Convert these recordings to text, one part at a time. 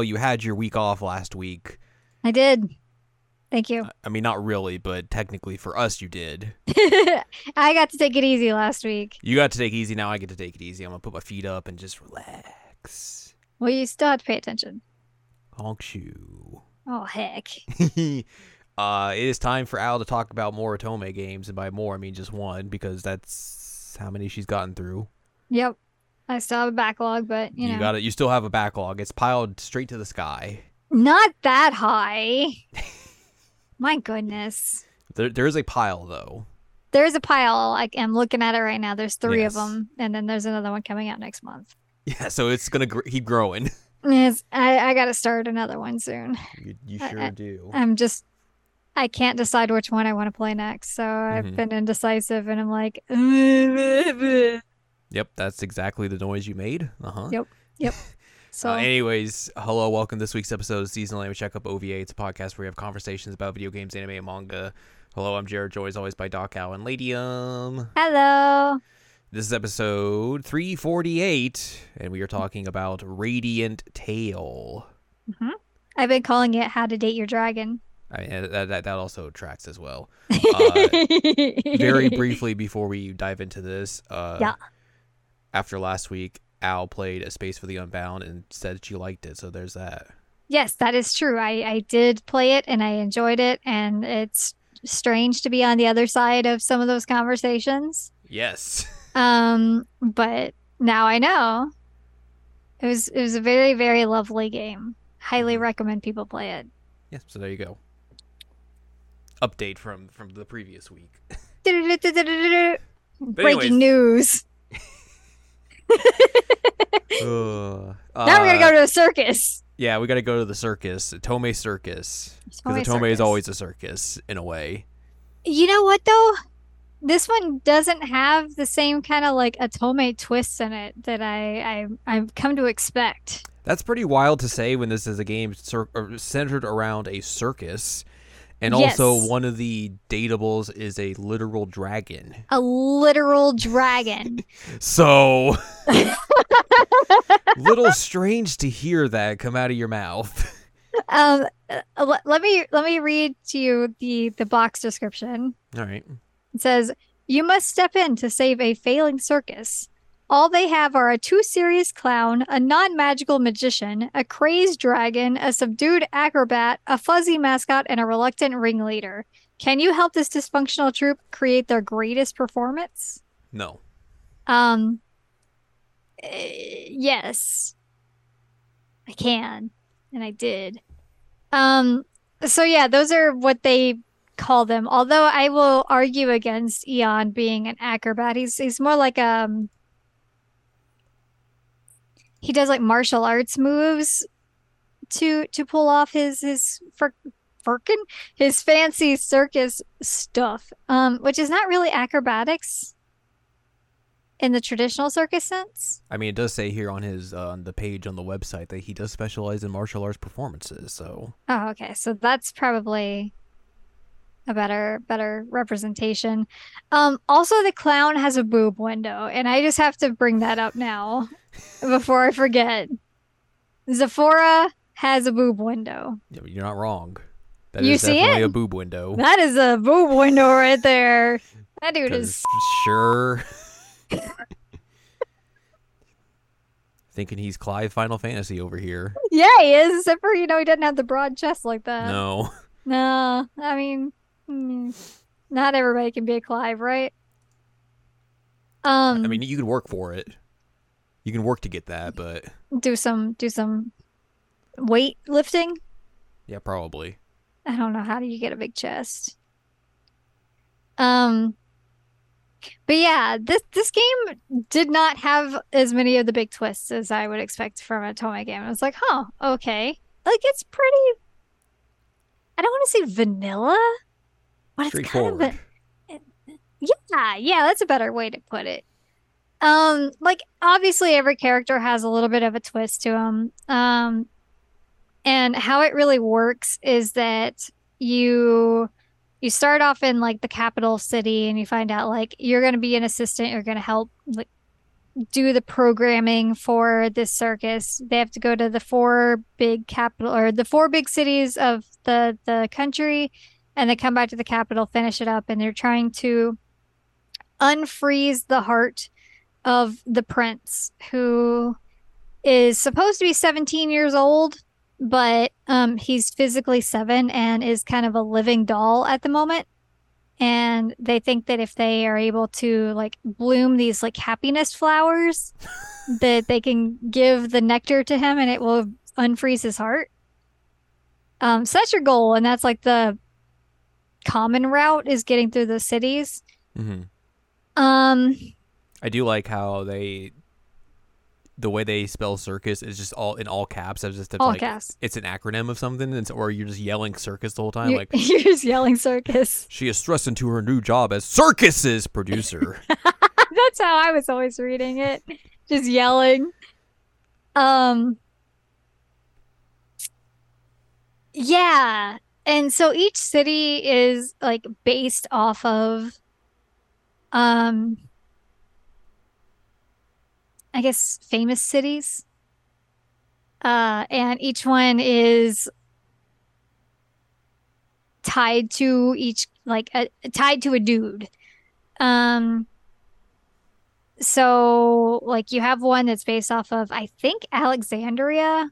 You had your week off last week. I did. Thank you. I mean, not really, but technically for us, you did. I got to take it easy last week. You got to take easy. Now I get to take it easy. I'm gonna put my feet up and just relax. Well, you still have to pay attention. Honk shoe. Oh heck. uh, it is time for Al to talk about more Otome games, and by more I mean just one because that's how many she's gotten through. Yep. I still have a backlog, but you, You, know, got it. You still have a backlog. It's piled straight to the sky. not that high. My goodness. There, there is a pile though. There's a pile. I, I'm looking at it right now. There's three Yes. of them, and then there's another one coming out next month. Yeah, so it's gonna gr- keep growing. Yes, I, I got to start another one soon. You, you sure I- do. I'm just, I can't decide which one I want to play next. So I've Mhm. been indecisive, and I'm like, Yep, that's exactly the noise you made. Uh huh. Yep. Yep. So Uh, anyways, hello, welcome to this week's episode of Seasonal Anime Checkup OVA. It's a podcast where we have conversations about video games, anime, and manga. Hello, I'm Jared, Joy, as always by Doc Owl and Ladyem. hello. This is episode 348, and we are talking about Radiant Tale. I've been calling it "How to Date Your Dragon." I mean, that, that, that also tracks as well. Uh, Very briefly before we dive into this, uh, Yeah. After last week, Al played A Space for the Unbound and said she liked it, so there's that. Yes, that is true. I, I did play it and I enjoyed it, and it's strange to be on the other side of some of those conversations. Yes. Um, but now I know. It was it was a very, very lovely game. Highly Mhm. recommend people play it. Yeah, so there you go. Update from from the previous week. Breaking anyways. news. Now we're gonna Uh, go to a circus. Yeah, we got to go to the circus, Otome Circus, because Toei Tome is always a circus in a way. You know what though? This one doesn't have the same kind of like Otome twists in it that I, I I've come to expect. That's pretty wild to say when this is a game cir- centered around a circus, and also one of the datables is a literal dragon. A literal dragon. So, little strange to hear that come out of your mouth. um, uh, let, let me let me read to you the the box description. All right. It says, You must step in to save a failing circus. All they have are a too serious clown, a non magical magician, a crazed dragon, a subdued acrobat, a fuzzy mascot, and a reluctant ringleader. Can you help this dysfunctional troupe create their greatest performance? No. Um, eh, yes, I can, and I did. Um, so yeah, those are what they call them. Although I will argue against Eon being an acrobat. He's he's more like um. He does like martial arts moves to to pull off his his fir- firkin his fancy circus stuff, um, which is not really acrobatics in the traditional circus sense. I mean, it does say here on his uh, on the page on the website that he does specialize in martial arts performances. So, Oh, okay. So that's probably a better better representation. Um also the clown has a boob window and I just have to bring that up now before I forget. Zephora has a boob window. yeah, you're not wrong. That is You see definitely it? a boob window. That is a boob window right there. That dude is sure. Thinking he's Clive Final Fantasy over here. Yeah, he is, except for you know he doesn't have the broad chest like that. no. No, I mean, hmm, not everybody can be a Clive, right? Um, I mean, you can work for it. You can work to get that, but do some do some weight lifting. yeah, probably. I don't know how do you get a big chest. Um, but yeah, this this game did not have as many of the big twists as I would expect from a Toei game. I was like, huh, okay, like it's pretty. I don't want to say vanilla, but it's kind of a, yeah, yeah, that's a better way to put it. Um, like obviously every character has a little bit of a twist to them. Um, and how it really works is that you you start off in like the capital city and you find out like you're going to be an assistant, you're going to help like do the programming for this circus. They have to go to the four big capital or the four big cities of the the country and they come back to the capital, finish it up and they're trying to unfreeze the heart of the prince who is supposed to be 17 years old but um he's physically 7 and is kind of a living doll at the moment. And they think that if they are able to like bloom these like happiness flowers that they can give the nectar to him and it will unfreeze his heart. Um so that's your goal and that's like the common route is getting through the cities hmm um I do like how they, the way they spell circus is just all in all caps. As just if, all like caps it's an acronym of something, and or you're just yelling circus the whole time. you're, Like you're just yelling circus she is thrust into her new job as circuses producer. that's how i was always reading it just yelling um yeah and so each city is like based off of um i guess famous cities uh and each one is tied to each like a, tied to a dude um so like you have one that's based off of I think Alexandria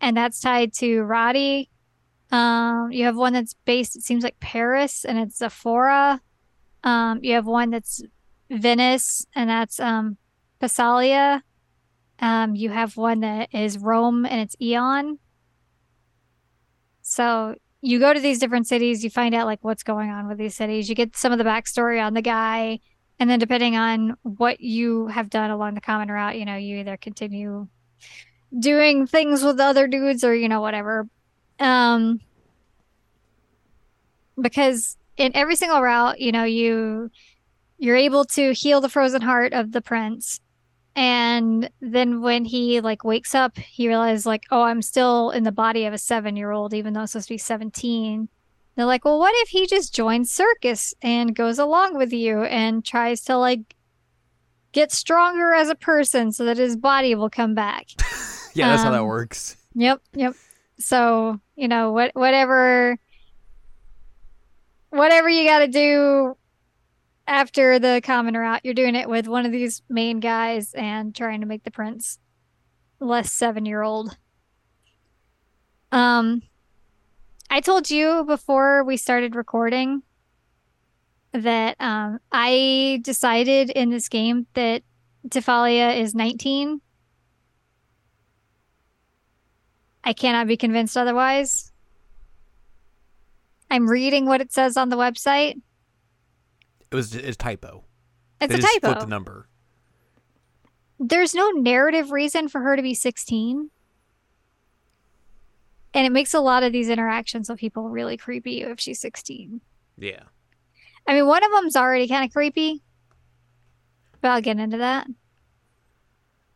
and that's tied to Roddy. Um you have one that's based it seems like Paris and it's Zephora. Um you have one that's Venice and that's um. Um you have one that is Rome and it's Eon. So you go to these different cities, you find out like what's going on with these cities. You get some of the backstory on the guy and then depending on what you have done along the common route, you know, you either continue doing things with the other dudes or, you know, whatever. Um because in every single route, you know, you you're able to heal the frozen heart of the prince. And then when he like wakes up, he realizes like, oh, I'm still in the body of a seven year old, even though I'm supposed to be 17. They're like, well, what if he just joins circus and goes along with you and tries to like get stronger as a person so that his body will come back? yeah, that's how that Um, works. Yep, yep. So, you know, what whatever whatever you got to do after the common route, you're doing it with one of these main guys and trying to make the prince less 7-year-old. Um I told you before we started recording that um I decided in this game that Tifalia is 19 I cannot be convinced otherwise. I'm reading what it says on the website. It was it's a typo. It's they a typo. the number. There's no narrative reason for her to be 16. And it makes a lot of these interactions with people really creepy if she's 16. Yeah. I mean, one of them's already kind of creepy, but I'll get into that.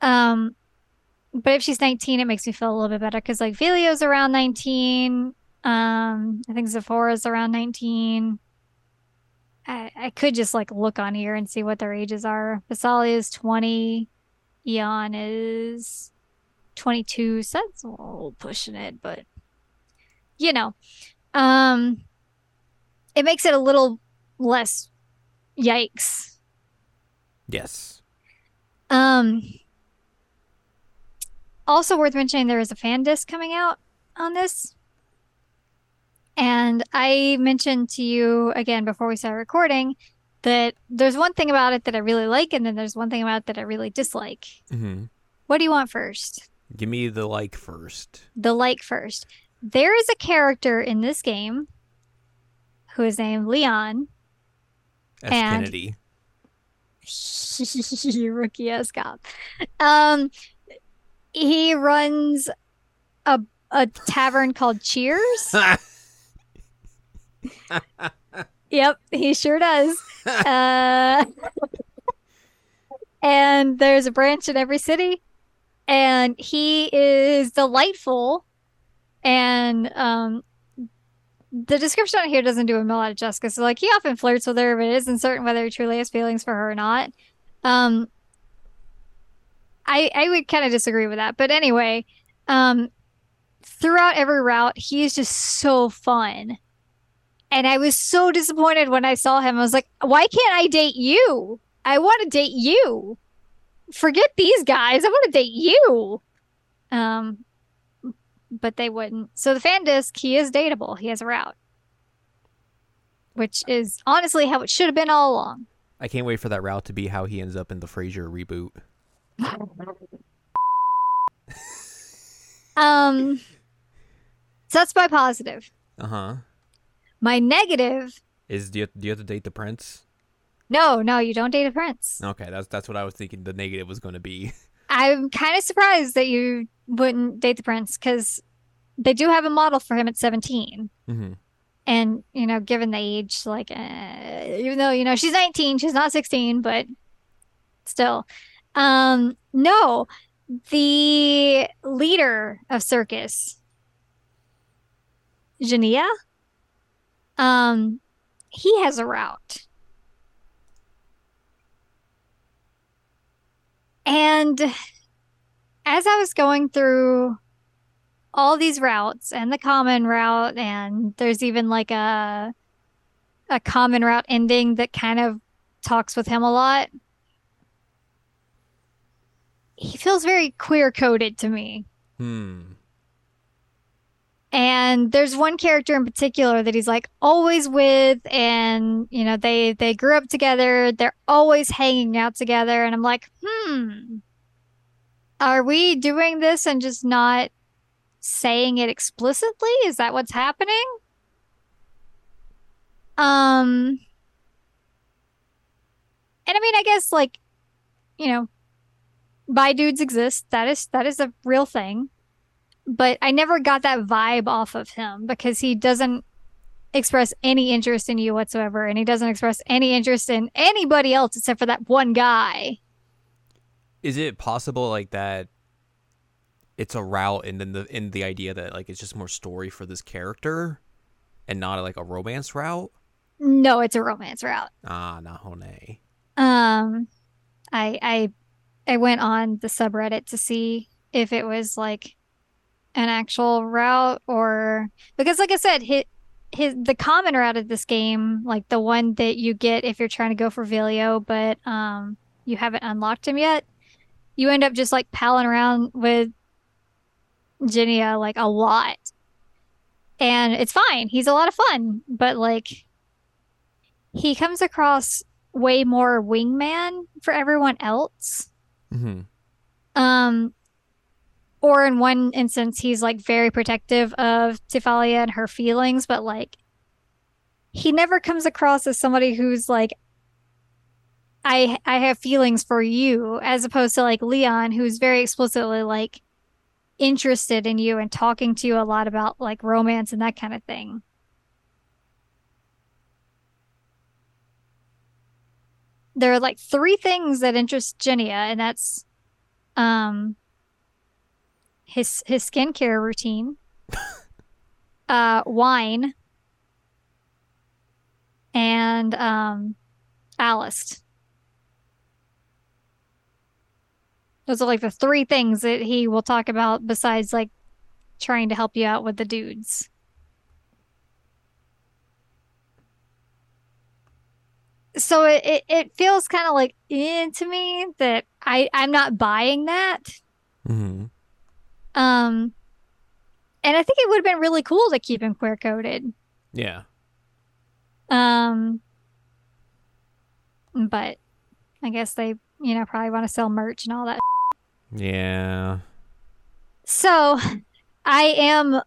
Um, but if she's 19, it makes me feel a little bit better because like Velio's around 19. Um, I think Zephora's around 19. I, I could just like look on here and see what their ages are. Visalia is 20. Eon is 22. So that's a little pushing it, but you know, um, it makes it a little less yikes. Yes. Um, also worth mentioning, there is a fan disc coming out on this. And I mentioned to you again before we started recording that there's one thing about it that I really like, and then there's one thing about it that I really dislike. hmm What do you want first? Give me the like first. The like first. There is a character in this game who is named Leon. S. And- Kennedy. rookie ass cop. Um, he runs a a tavern called Cheers. Yep, he sure does. Uh, and there's a branch in every city, and he is delightful. And um, the description on here doesn't do him a lot of justice. So, like, he often flirts with her, but it isn't certain whether he truly has feelings for her or not. Um, I I would kind of disagree with that. But anyway, um throughout every route, he is just so fun. And I was so disappointed when I saw him. I was like, why can't I date you? I want to date you. Forget these guys. I want to date you. Um, but they wouldn't. So the fan disc, he is dateable. He has a route, which is honestly how it should have been all along. I can't wait for that route to be how he ends up in the Frasier reboot. Um, so that's my positive. Uh huh. My negative, Is do you, do you have to date the prince? no, no, you don't date a prince. Okay, that's that's what I was thinking. The negative was going to be. I'm kind of surprised that you wouldn't date the prince because they do have a model for him at 17. hmm And, you know, given the age, like, uh, even though, you know, she's 19, she's not 16, but still. Um, no, the leader of circus, Jania, um, he has a route. And as I was going through all these routes and the common route, and there's even like a a common route ending that kind of talks with him a lot. He feels very queer coded to me. Hmm. And there's one character in particular that he's like always with and you know they they grew up together, they're always hanging out together and I'm like, "Hmm. Are we doing this and just not saying it explicitly? Is that what's happening?" Um And I mean, I guess like you know, bi dudes exist. That is that is a real thing but I never got that vibe off of him because he doesn't express any interest in you whatsoever, and he doesn't express any interest in anybody else except for that one guy. Is it possible like that? It's a route, and then the in the idea that like it's just more story for this character, and not like a romance route. No, it's a romance route. Ah, Nahone. Um, I I I went on the subreddit to see if it was like an actual route or because like I said, his, his the common route of this game, like the one that you get if you're trying to go for Vilio, but um you haven't unlocked him yet, you end up just like palling around with Ginia like a lot. And it's fine. He's a lot of fun, but like he comes across way more wingman for everyone else. Mm-hmm. Um, or in one instance, he's like very protective of Tifalia and her feelings, but like he never comes across as somebody who's like, I I have feelings for you, as opposed to like Leon, who's very explicitly like interested in you and talking to you a lot about like romance and that kind of thing. There are like three things that interest Genia, and that's um his his skincare routine, uh, wine, and um, Alice. Those are like the three things that he will talk about besides like trying to help you out with the dudes. So it, it, feels kind of like into me that I I'm not buying that. Mm-hmm. Um, and I think it would have been really cool to keep him queer coded. Yeah. Um, but I guess they, you know, probably want to sell merch and all that. Yeah. So I am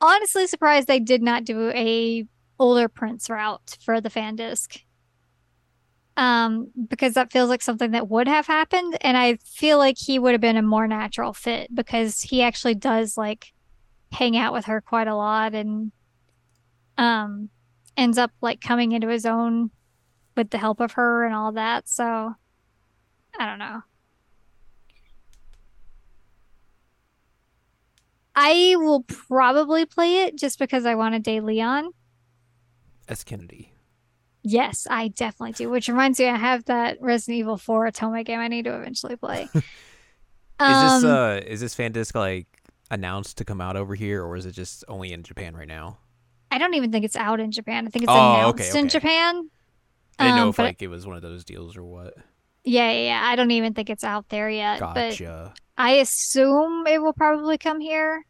honestly surprised they did not do a older Prince route for the fan disc. Um, because that feels like something that would have happened, and I feel like he would have been a more natural fit because he actually does like hang out with her quite a lot and um ends up like coming into his own with the help of her and all that. So I don't know. I will probably play it just because I want to date Leon. S. Kennedy. Yes, I definitely do. Which reminds me, I have that Resident Evil 4 Otome game I need to eventually play. Is this Um, uh is this Fandisk like announced to come out over here or is it just only in Japan right now? I don't even think it's out in Japan. I think it's Oh, announced okay, in. Japan. I didn't know Um, if like it was one of those deals or what. Yeah, yeah, yeah. I don't even think it's out there yet. But I assume it will probably come here.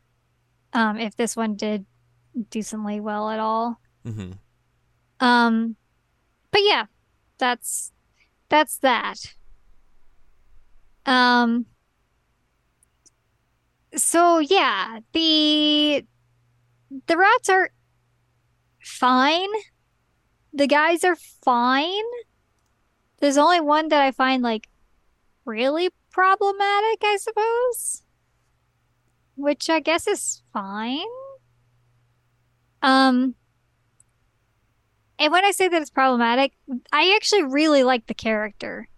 Um, if this one did decently well at all. hmm Um, but yeah, that's that's that. Um, so yeah, the the rats are fine. The guys are fine. There's only one that I find like really problematic, I suppose. Which I guess is fine. Um, and when I say that it's problematic, I actually really like the character.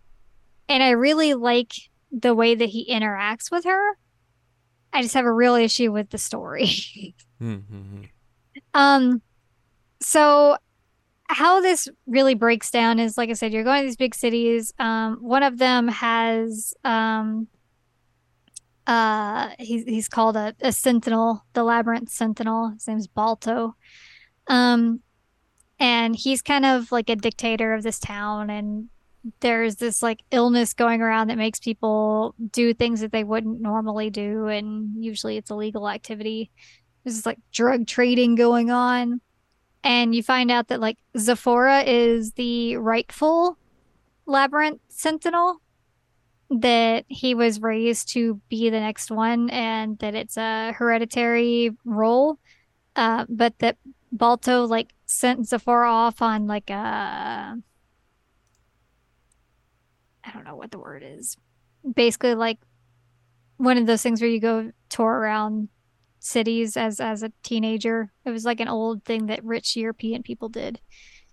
And I really like the way that he interacts with her. I just have a real issue with the story. Mm-hmm. Um, so how this really breaks down is, like I said, you're going to these big cities. Um, one of them has um, uh, he's he's called a, a sentinel, the labyrinth sentinel. His name's Balto. Um, and he's kind of like a dictator of this town, and there's this like illness going around that makes people do things that they wouldn't normally do, and usually it's illegal activity. There's like drug trading going on. And you find out that like Zephora is the rightful labyrinth sentinel, that he was raised to be the next one, and that it's a hereditary role. Uh, but that Balto like sent Zephora off on like a I don't know what the word is. Basically like one of those things where you go tour around cities as as a teenager. It was like an old thing that rich European people did.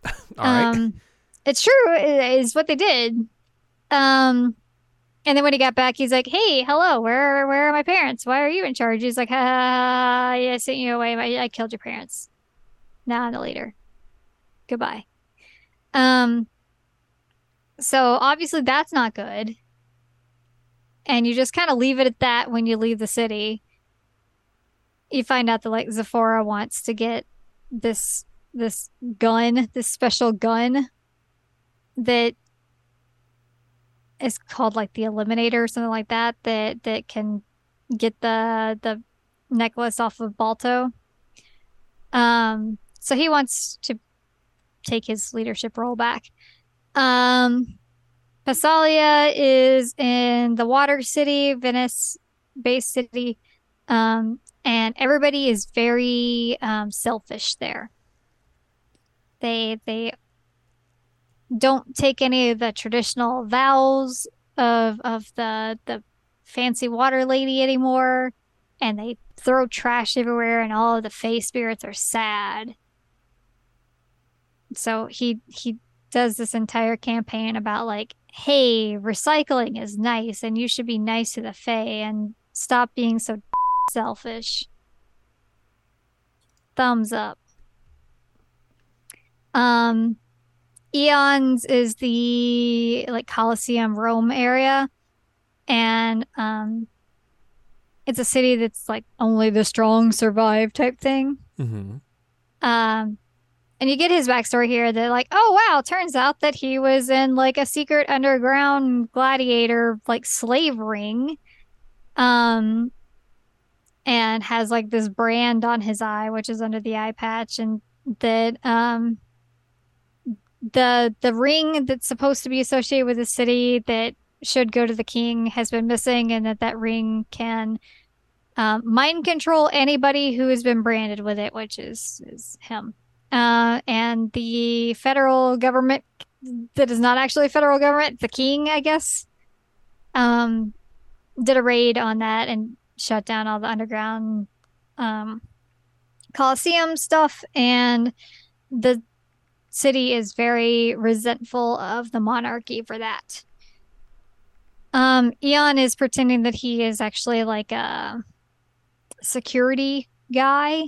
All right. Um, it's true. It is what they did. Um, and then when he got back, he's like, "Hey, hello. Where where are my parents? Why are you in charge?" He's like, "Ah, yeah, I sent you away. I, I killed your parents. Now leader. Goodbye." Um. So obviously that's not good. And you just kind of leave it at that when you leave the city. You find out that like Zephora wants to get this this gun, this special gun that is called like the Eliminator or something like that that that can get the the necklace off of Balto. Um so he wants to take his leadership role back. Um Passalia is in the water city, Venice based city. Um and everybody is very um selfish there. They they don't take any of the traditional vows of of the the fancy water lady anymore, and they throw trash everywhere, and all of the Fey spirits are sad. So he he does this entire campaign about like, hey, recycling is nice, and you should be nice to the Fey, and stop being so selfish. Thumbs up. Um, Eons is the like Colosseum Rome area, and um, it's a city that's like only the strong survive type thing. hmm Um, and you get his backstory here that like, oh wow, turns out that he was in like a secret underground gladiator like slave ring. Um, and has like this brand on his eye, which is under the eye patch, and that um the the ring that's supposed to be associated with the city that should go to the king has been missing, and that that ring can um, mind control anybody who has been branded with it, which is is him. Uh, and the federal government that is not actually federal government, the king, I guess, um, did a raid on that and shut down all the underground um, Coliseum stuff. And the city is very resentful of the monarchy for that. Um, Eon is pretending that he is actually like a security guy,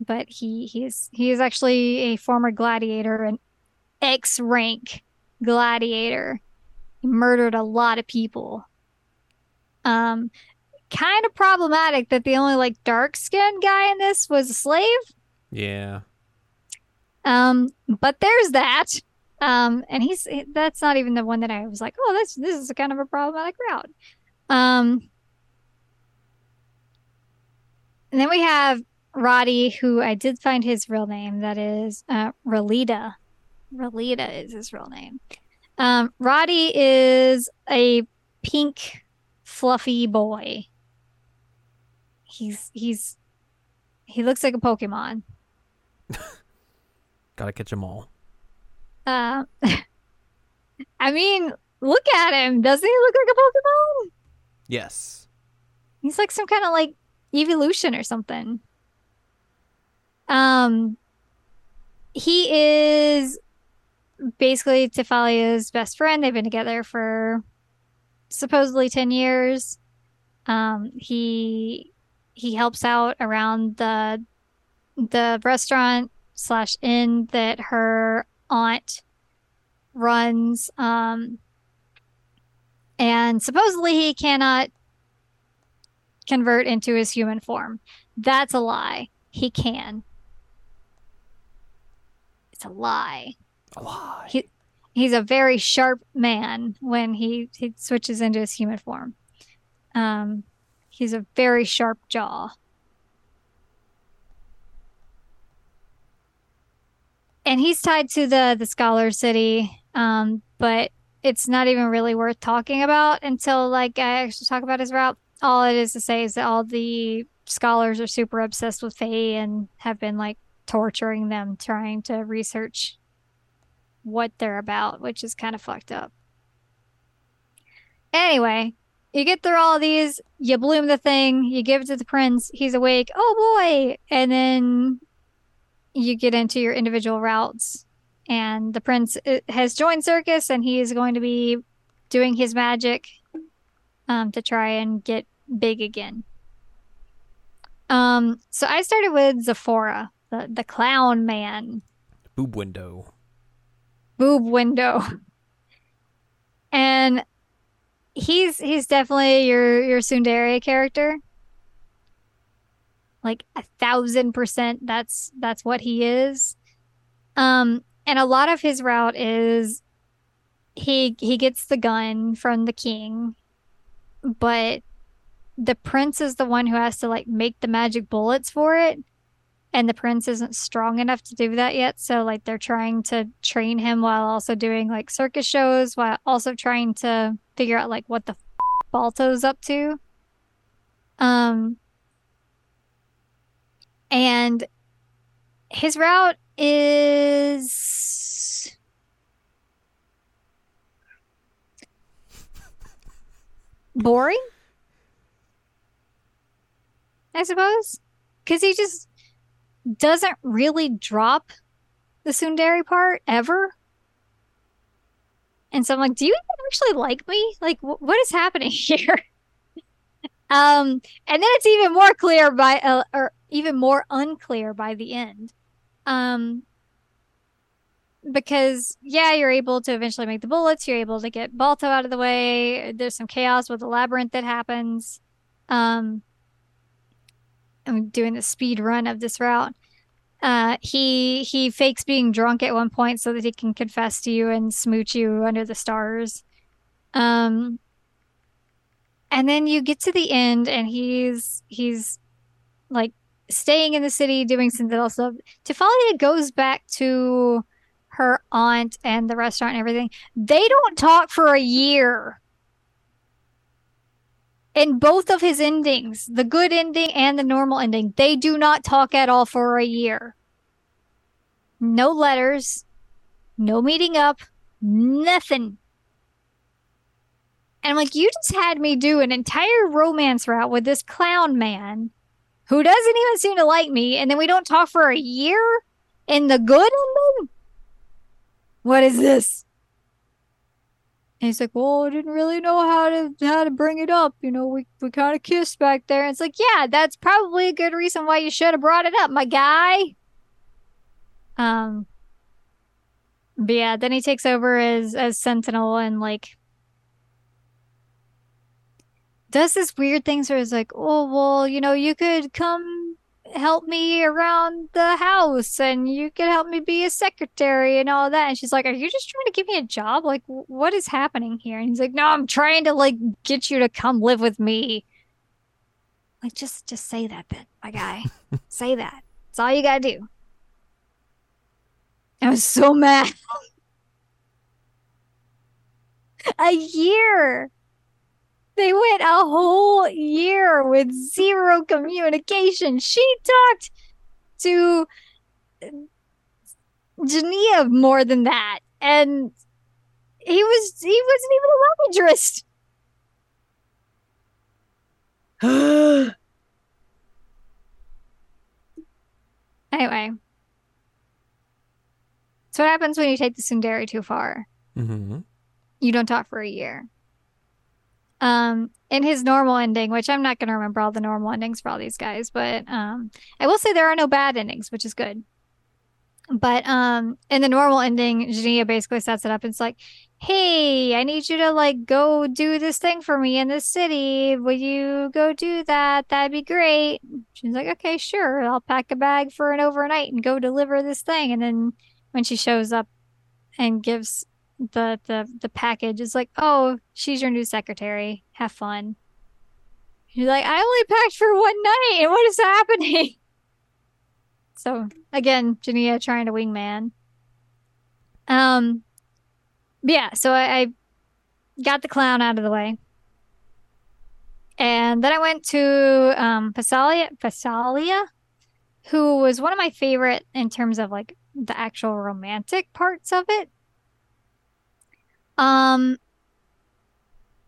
but he he's he is actually a former gladiator, an X rank gladiator. He murdered a lot of people. Um, kind of problematic that the only like dark skinned guy in this was a slave. Yeah. Um, but there's that. Um, and he's that's not even the one that I was like, oh, this this is kind of a problematic route. Um, and then we have Roddy, who I did find his real name. That is uh, Relita. Relita is his real name. Um, Roddy is a pink, fluffy boy. He's he's he looks like a Pokemon. Gotta catch them all. Uh, I mean, look at him. Doesn't he look like a Pokemon? Yes. He's like some kind of like evolution or something. Um, he is basically Tefalia's best friend. They've been together for supposedly 10 years. Um, he he helps out around the the restaurant slash inn that her aunt runs. Um, and supposedly he cannot convert into his human form. That's a lie. He can. A lie. A lie. He, he's a very sharp man when he, he switches into his human form. Um, he's a very sharp jaw. And he's tied to the the scholar city, um, but it's not even really worth talking about until like I actually talk about his route. All it is to say is that all the scholars are super obsessed with Fey and have been like torturing them, trying to research what they're about, which is kind of fucked up. Anyway, you get through all these, you bloom the thing, you give it to the prince, he's awake, oh boy, and then you get into your individual routes. And the prince uh, has joined circus and he is going to be doing his magic um, to try and get big again. Um, so I started with Zephora, the, the clown man. Boob window. Boob window. And he's he's definitely your your Tsundere character. Like a thousand percent that's that's what he is. Um and a lot of his route is he he gets the gun from the king, but the prince is the one who has to like make the magic bullets for it and the prince isn't strong enough to do that yet so like they're trying to train him while also doing like circus shows while also trying to figure out like what the f- balto's up to um and his route is boring I suppose. Because he just doesn't really drop the Tsundere part ever. And so I'm like, do you actually like me? Like, wh- what is happening here? um, and then it's even more clear by, uh, or even more unclear by the end. Um, because yeah, you're able to eventually make the bullets. You're able to get Balto out of the way. There's some chaos with the labyrinth that happens. Um, I'm doing the speed run of this route. Uh, he he fakes being drunk at one point so that he can confess to you and smooch you under the stars. Um, and then you get to the end, and he's he's like staying in the city doing something else. So Tefalia goes back to her aunt and the restaurant and everything. They don't talk for a year in both of his endings, the good ending and the normal ending, they do not talk at all for a year. No letters, no meeting up, nothing. And I'm like, you just had me do an entire romance route with this clown man who doesn't even seem to like me, and then we don't talk for a year in the good ending? What is this? And he's like, "Well, I didn't really know how to how to bring it up. You know, we we kind of kissed back there." And it's like, "Yeah, that's probably a good reason why you should have brought it up, my guy." Um, but yeah, then he takes over as as Sentinel and like does this weird thing where it's like, oh well, you know, you could come help me around the house and you could help me be a secretary and all that. And she's like, Are you just trying to give me a job? Like, what is happening here? And he's like, No, I'm trying to like get you to come live with me. Like, just just say that bit, my guy. say that. That's all you gotta do. I was so mad. a year. They went a whole year with zero communication. She talked to Genea more than that. And he was he wasn't even a love interest. anyway. So what happens when you take the Tsundere too far? Mm-hmm. You don't talk for a year. Um, in his normal ending, which I'm not going to remember all the normal endings for all these guys, but um, I will say there are no bad endings, which is good. But um, in the normal ending, Genea basically sets it up. It's like, hey, I need you to like go do this thing for me in this city. Will you go do that? That'd be great. She's like, okay, sure. I'll pack a bag for an overnight and go deliver this thing. And then when she shows up and gives the the the package is like, "Oh, she's your new secretary. Have fun." You're like, "I only packed for one night, and what is happening?" So again, Genea trying to wingman. Um, yeah. So I, I got the clown out of the way, and then I went to um Phasalia, Phasalia, who was one of my favorite in terms of like the actual romantic parts of it. Um,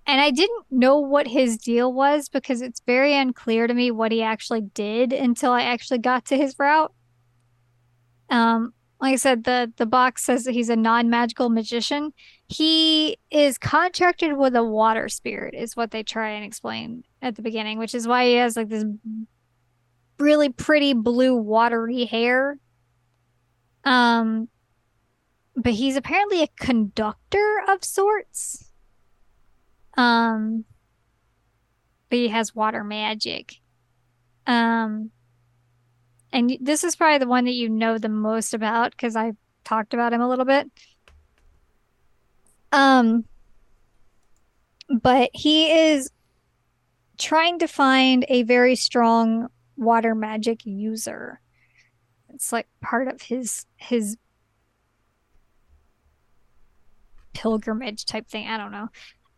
and I didn't know what his deal was because it's very unclear to me what he actually did until I actually got to his route. Um, like I said, the the box says that he's a non-magical magician. He is contracted with a water spirit, is what they try and explain at the beginning, which is why he has like this really pretty blue watery hair. Um, but he's apparently a conductor of sorts. Um, but he has water magic. Um, and this is probably the one that you know the most about because I talked about him a little bit. Um, but he is trying to find a very strong water magic user. It's like part of his his pilgrimage type thing. I don't know.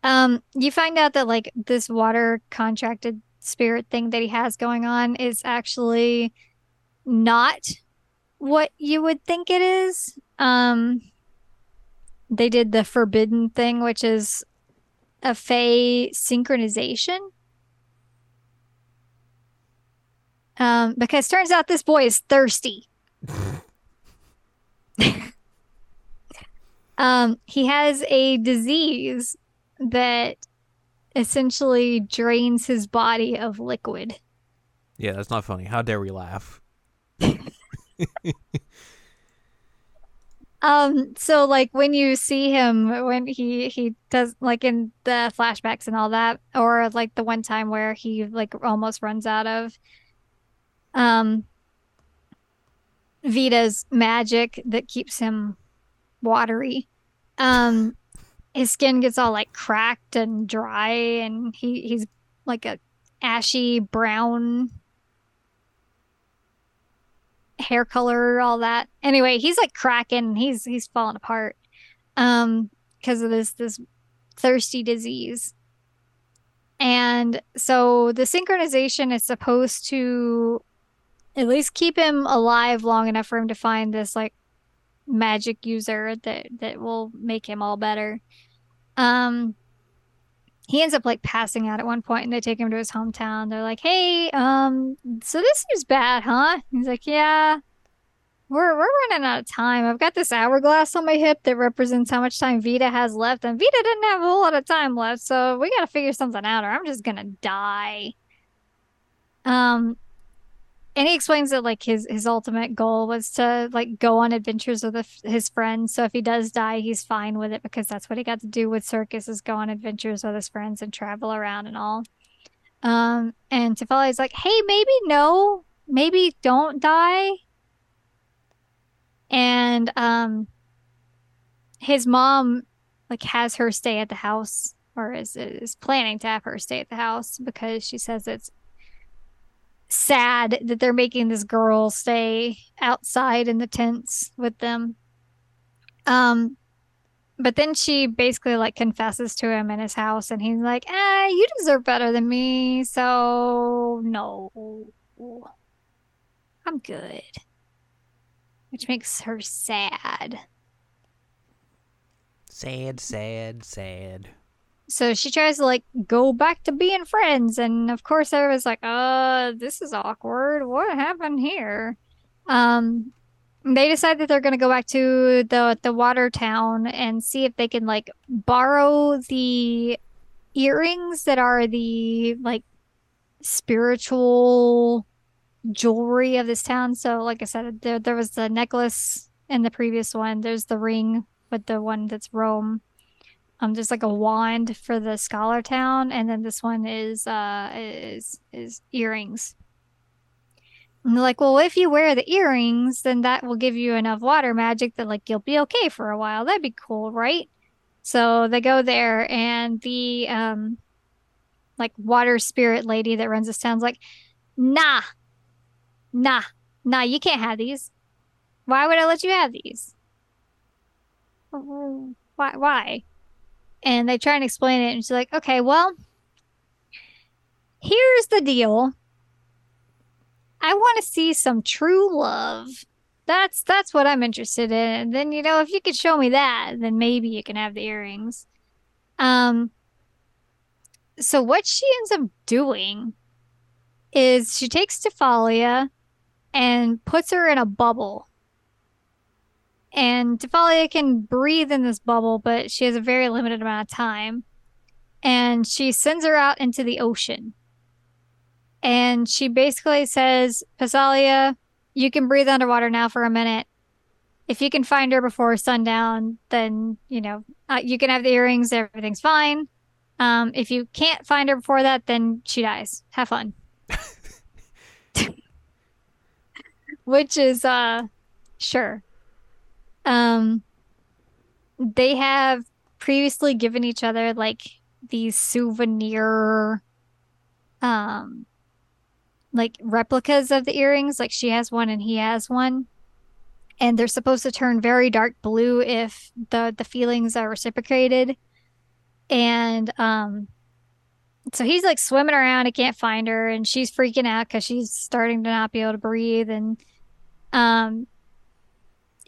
Um, you find out that like this water contracted spirit thing that he has going on is actually not what you would think it is. Um, they did the forbidden thing, which is a Fey synchronization. Um, because turns out this boy is thirsty. Um, he has a disease that essentially drains his body of liquid. Yeah, that's not funny. How dare we laugh? um so like when you see him when he he does like in the flashbacks and all that or like the one time where he like almost runs out of um Vita's magic that keeps him watery. Um, his skin gets all like cracked and dry, and he he's like a ashy brown hair color, all that. Anyway, he's like cracking. He's he's falling apart, um, because of this this thirsty disease. And so the synchronization is supposed to at least keep him alive long enough for him to find this like magic user that that will make him all better. Um he ends up like passing out at one point and they take him to his hometown. They're like, "Hey, um so this seems bad, huh?" He's like, "Yeah. We're we're running out of time. I've got this hourglass on my hip that represents how much time Vita has left, and Vita didn't have a whole lot of time left, so we got to figure something out or I'm just going to die." Um and he explains that like his his ultimate goal was to like go on adventures with his friends so if he does die he's fine with it because that's what he got to do with circus is go on adventures with his friends and travel around and all Um, and Tefali's like, hey, maybe no, maybe don't die. And um, his mom like has her stay at the house, or is is planning to have her stay at the house because she says it's sad that they're making this girl stay outside in the tents with them. Um, but then she basically like confesses to him in his house, and he's like, "Ah, you deserve better than me, so no, I'm good." Which makes her sad. Sad, sad, sad. So she tries to like go back to being friends, and of course everyone's like, "Uh, this is awkward. What happened here?" Um, they decide that they're going to go back to the the water town and see if they can like borrow the earrings that are the like spiritual jewelry of this town. So, like I said, there there was the necklace in the previous one. There's the ring with the one that's Rome. Um, just like a wand for the scholar town, and then this one is uh is is earrings. And they're like, well, if you wear the earrings, then that will give you enough water magic that like you'll be okay for a while. That'd be cool, right? So they go there, and the um like water spirit lady that runs this town's like, nah, nah, nah, you can't have these. Why would I let you have these? Why? Why? And they try and explain it, and she's like, okay, well, here's the deal. I want to see some true love. That's that's what I'm interested in. And then you know, if you could show me that, then maybe you can have the earrings. Um so what she ends up doing is she takes Tifalia and puts her in a bubble. And Tifalia can breathe in this bubble, but she has a very limited amount of time. And she sends her out into the ocean. And she basically says, Pasalia, you can breathe underwater now for a minute. If you can find her before sundown, then, you know, uh, you can have the earrings. Everything's fine. Um, if you can't find her before that, then she dies. Have fun. Which is, uh, sure. Um, they have previously given each other like these souvenir, um, like replicas of the earrings. Like she has one and he has one. And they're supposed to turn very dark blue if the the feelings are reciprocated. And um so he's like swimming around, he can't find her, and she's freaking out because she's starting to not be able to breathe. And um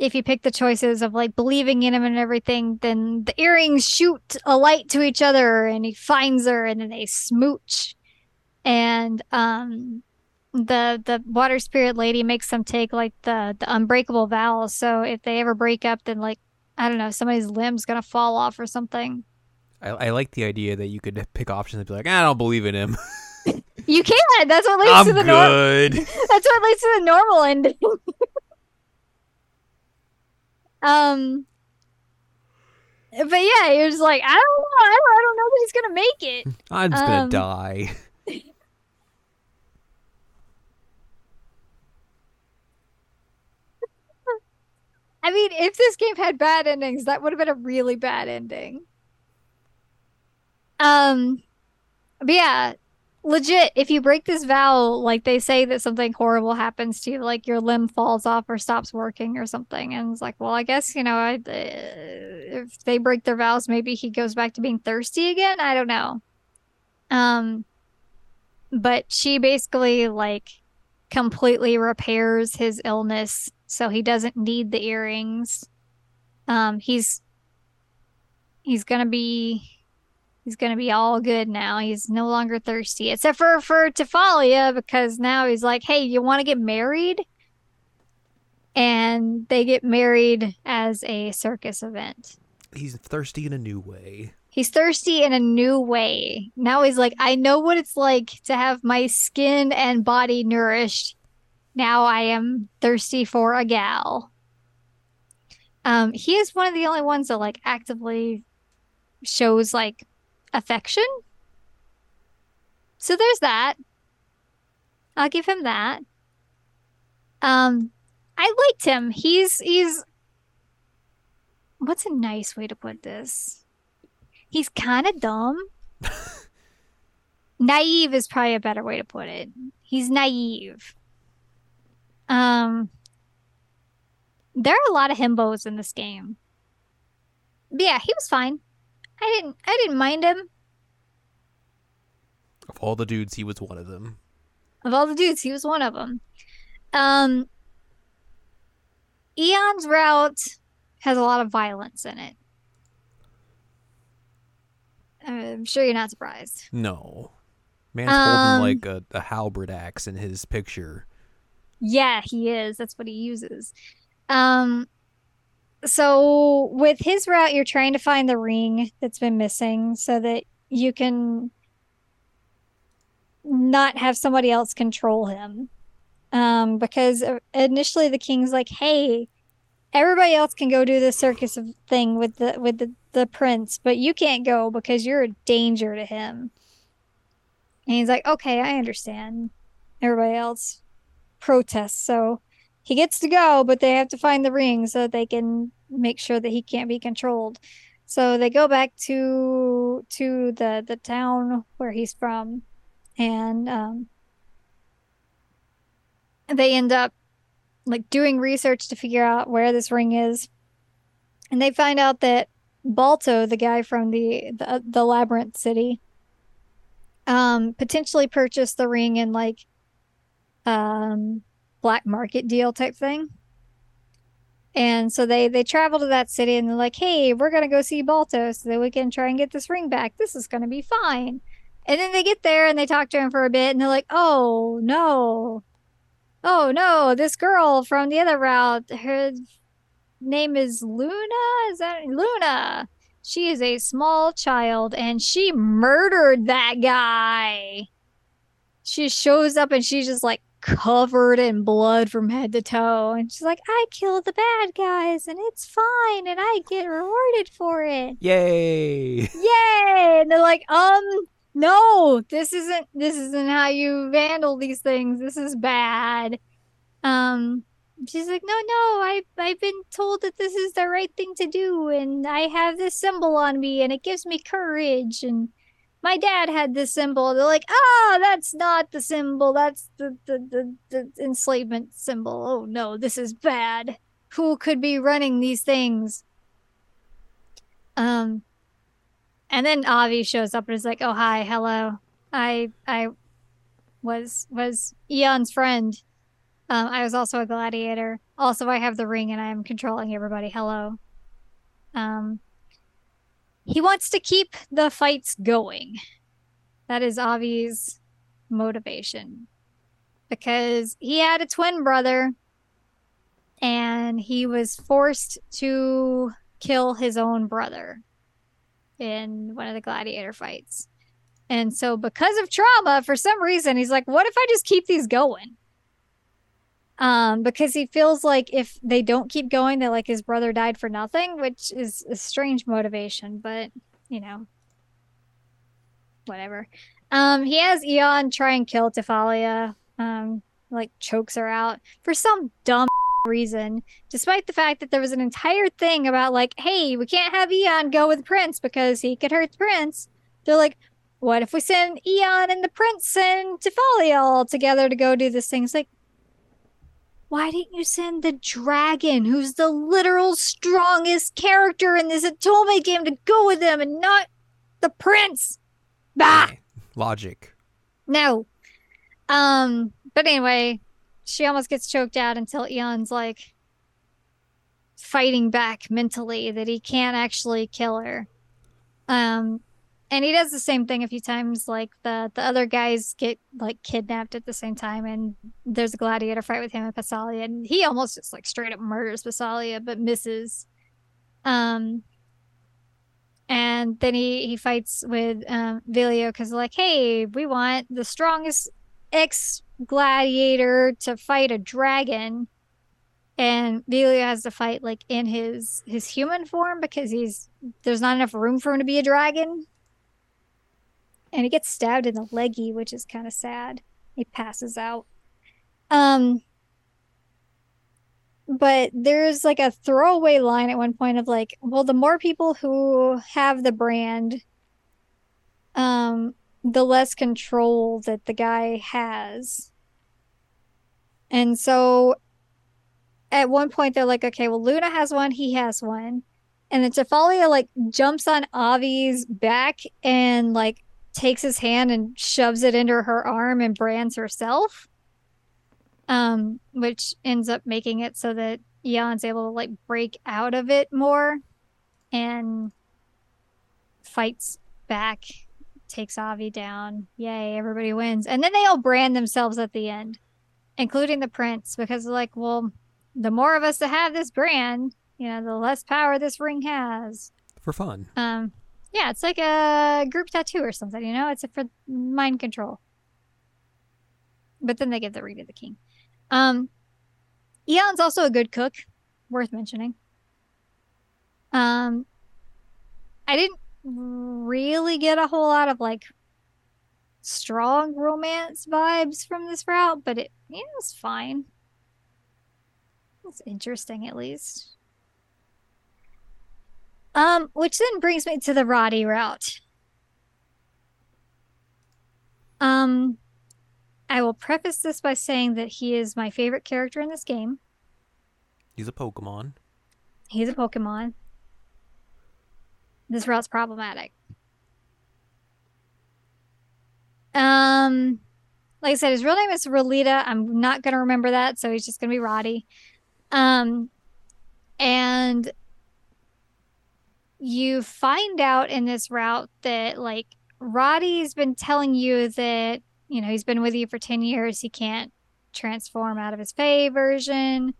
if you pick the choices of like believing in him and everything, then the earrings shoot a light to each other and he finds her and then they smooch. And um the the water spirit lady makes them take like the the unbreakable vows. So if they ever break up, then like I don't know, somebody's limb's gonna fall off or something. I, I like the idea that you could pick options and be like, I don't believe in him. You can. That's what leads I'm to the normal. That's what leads to the normal ending. um. But yeah, you're like I don't know. I don't, I don't know that he's gonna make it. I'm just gonna Um, die. I mean, if this game had bad endings, that would have been a really bad ending. Um, but yeah, legit, if you break this vow, like they say that something horrible happens to you, like your limb falls off or stops working or something. And it's like, well, I guess, you know, I, uh, if they break their vows, maybe he goes back to being thirsty again. I don't know. Um, but she basically like completely repairs his illness so he doesn't need the earrings. Um, he's he's gonna be he's gonna be all good now. He's no longer thirsty, except for for Tifalia because now he's like, hey, you want to get married? And they get married as a circus event. He's thirsty in a new way. He's thirsty in a new way. Now he's like, I know what it's like to have my skin and body nourished. Now I am thirsty for a gal. Um, he is one of the only ones that like actively shows like affection. so there's that. I'll give him that. Um, I liked him. He's he's. What's a nice way to put this? He's kind of dumb. naive is probably a better way to put it. He's naive. Um, there are a lot of himbos in this game. But yeah, he was fine. I didn't I didn't mind him. Of all the dudes, he was one of them. Of all the dudes, he was one of them. Um, Eon's route has a lot of violence in it. I'm sure you're not surprised. No. Man's Um, holding like a, a halberd axe in his picture. Yeah, he is. That's what he uses. Um, so with his route, you're trying to find the ring that's been missing so that you can not have somebody else control him. Um, because initially the king's like, "Hey, everybody else can go do the circus thing with the with the, the prince, but you can't go because you're a danger to him." And he's like, "Okay, I understand." Everybody else protests, so he gets to go, but they have to find the ring so they can make sure that he can't be controlled. So they go back to to the the town where he's from, and um, they end up like doing research to figure out where this ring is, and they find out that Balto, the guy from the the, the labyrinth city, um, potentially purchased the ring in like um black market deal type thing. And so they they travel to that city and they're like, "Hey, we're gonna go see Balto so that we can try and get this ring back. This is gonna be fine." And then they get there and they talk to him for a bit and they're like, "Oh no, oh no, this girl from the other route, her name is Luna. Is that Luna? She is a small child and she murdered that guy." She shows up and she's just like covered in blood from head to toe. And she's like, I killed the bad guys and it's fine and I get rewarded for it. Yay! Yay! And they're like, um, no, this isn't this isn't how you handle these things. This is bad. Um she's like, No, no, I I've been told that this is the right thing to do and I have this symbol on me and it gives me courage and my dad had this symbol. They're like, ah, that's not the symbol. That's the, the, the, the enslavement symbol. Oh no, this is bad. Who could be running these things? Um, and then Avi shows up and is like, oh hi, hello. I I was was Eon's friend. Um, I was also a gladiator. Also, I have the ring and I am controlling everybody. Hello. Um, he wants to keep the fights going. That is Avi's motivation. Because he had a twin brother and he was forced to kill his own brother in one of the gladiator fights. And so, because of trauma, for some reason, he's like, what if I just keep these going? Um, because he feels like if they don't keep going, that like his brother died for nothing, which is a strange motivation, but you know, whatever. Um, he has Eon try and kill Tifalia, um, like chokes her out for some dumb reason, despite the fact that there was an entire thing about like, hey, we can't have Eon go with Prince because he could hurt the Prince. They're like, what if we send Eon and the Prince and Tifalia all together to go do this thing? It's like, why didn't you send the dragon, who's the literal strongest character in this Otome game, to go with them and not the prince? Bah! Logic. No. Um, but anyway, she almost gets choked out until Eon's like fighting back mentally that he can't actually kill her. Um, and he does the same thing a few times like the the other guys get like kidnapped at the same time and there's a gladiator fight with him and Pasalia and he almost just like straight up murders Pasalia but misses. Um and then he he fights with um Vilio because like hey we want the strongest ex gladiator to fight a dragon. And Vilio has to fight like in his his human form because he's there's not enough room for him to be a dragon and he gets stabbed in the leggy, which is kind of sad. He passes out. Um, but there's like a throwaway line at one point of like, well, the more people who have the brand, um, the less control that the guy has. And so at one point they're like, okay, well, Luna has one, he has one. And then Tifalia like jumps on Avi's back and like takes his hand and shoves it into her arm and brands herself. Um, which ends up making it so that Eon's able to like break out of it more and fights back, takes Avi down. Yay, everybody wins. And then they all brand themselves at the end, including the prince, because like, well, the more of us that have this brand, you know, the less power this ring has. For fun. Um, yeah, it's like a group tattoo or something, you know? It's for mind control. But then they give the ring to the king. Um, Eon's also a good cook, worth mentioning. Um, I didn't really get a whole lot of like strong romance vibes from this route, but it, it was fine. It's interesting, at least. Um, which then brings me to the Roddy route. Um, I will preface this by saying that he is my favorite character in this game. He's a Pokemon. He's a Pokemon. This route's problematic. Um, like I said, his real name is Rolita. I'm not gonna remember that, so he's just gonna be Roddy. Um, and you find out in this route that like Roddy's been telling you that you know he's been with you for 10 years he can't transform out of his Fey version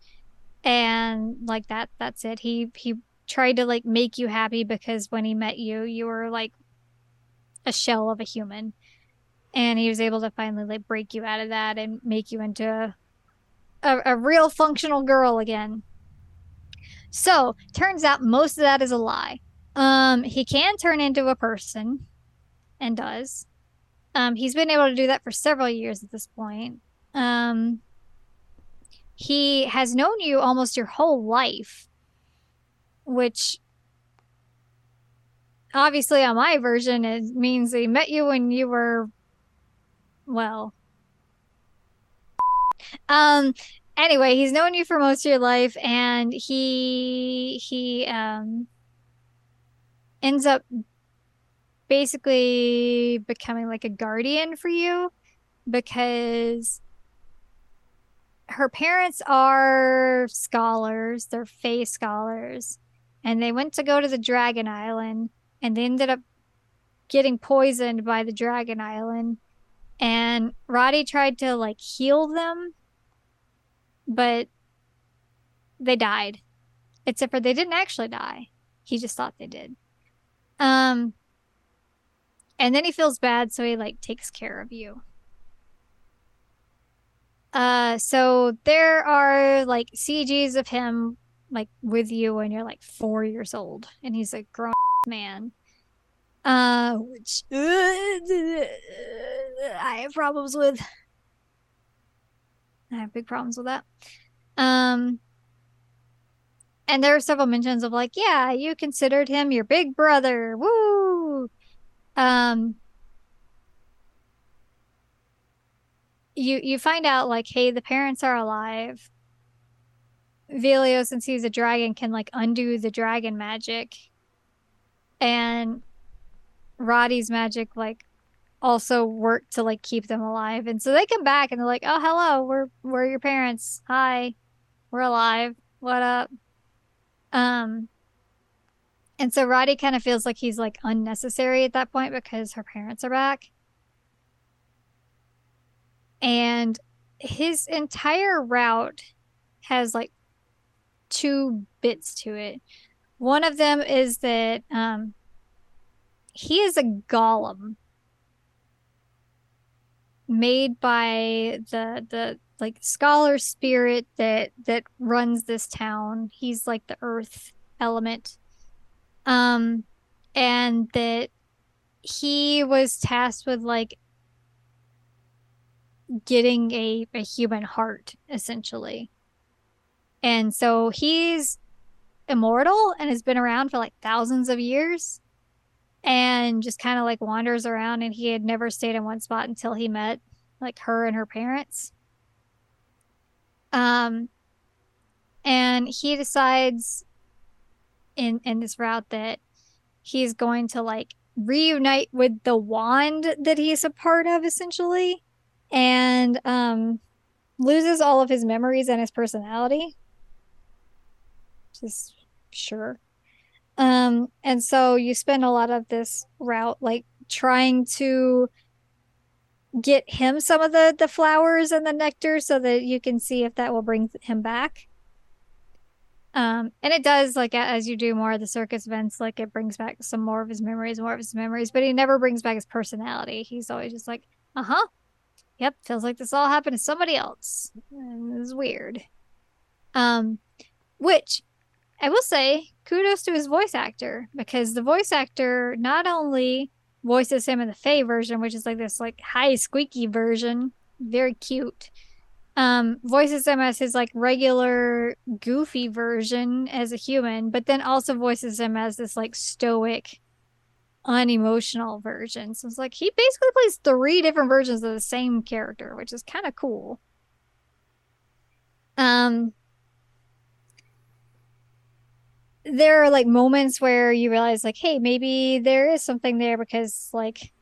and like that that's it. He he tried to like make you happy because when he met you you were like a shell of a human and he was able to finally like break you out of that and make you into a, a, a real functional girl again. So turns out most of that is a lie um, he can turn into a person and does. Um, he's been able to do that for several years at this point. Um, he has known you almost your whole life, which obviously on my version it means he met you when you were well um anyway he's known you for most of your life and he he um ends up basically becoming like a guardian for you because her parents are scholars, they're Fey scholars, and they went to go to the Dragon Island and they ended up getting poisoned by the Dragon Island. And Roddy tried to like heal them, but they died. Except for they didn't actually die. He just thought they did. Um, and then he feels bad, so he like takes care of you. Uh, so there are like CGs of him like with you when you're like four years old, and he's a grown man. Uh, which uh, I have problems with. I have big problems with that. Um, and there are several mentions of like, yeah, you considered him your big brother. Woo! Um you you find out like, hey, the parents are alive. Velio, since he's a dragon, can like undo the dragon magic. And Roddy's magic like also work to like keep them alive. And so they come back and they're like, Oh hello, we're we're your parents. Hi. We're alive. What up? Um, and so Roddy kind of feels like he's like unnecessary at that point because her parents are back. And his entire route has like two bits to it. One of them is that um, he is a golem made by the the like scholar spirit that that runs this town. He's like the earth element. Um and that he was tasked with like getting a, a human heart essentially and so he's immortal and has been around for like thousands of years and just kind of like wanders around and he had never stayed in one spot until he met like her and her parents. Um and he decides in in this route that he's going to like reunite with the wand that he's a part of essentially and um loses all of his memories and his personality. Just sure um and so you spend a lot of this route like trying to get him some of the the flowers and the nectar so that you can see if that will bring him back um, and it does like as you do more of the circus events, like it brings back some more of his memories, more of his memories, but he never brings back his personality. He's always just like, uh huh, yep, feels like this all happened to somebody else. And it's weird. Um, which I will say, kudos to his voice actor because the voice actor not only voices him in the Fey version, which is like this like high squeaky version, very cute um voices him as his like regular goofy version as a human but then also voices him as this like stoic unemotional version. So it's like he basically plays three different versions of the same character which is kind of cool. Um there are like moments where you realize like hey maybe there is something there because like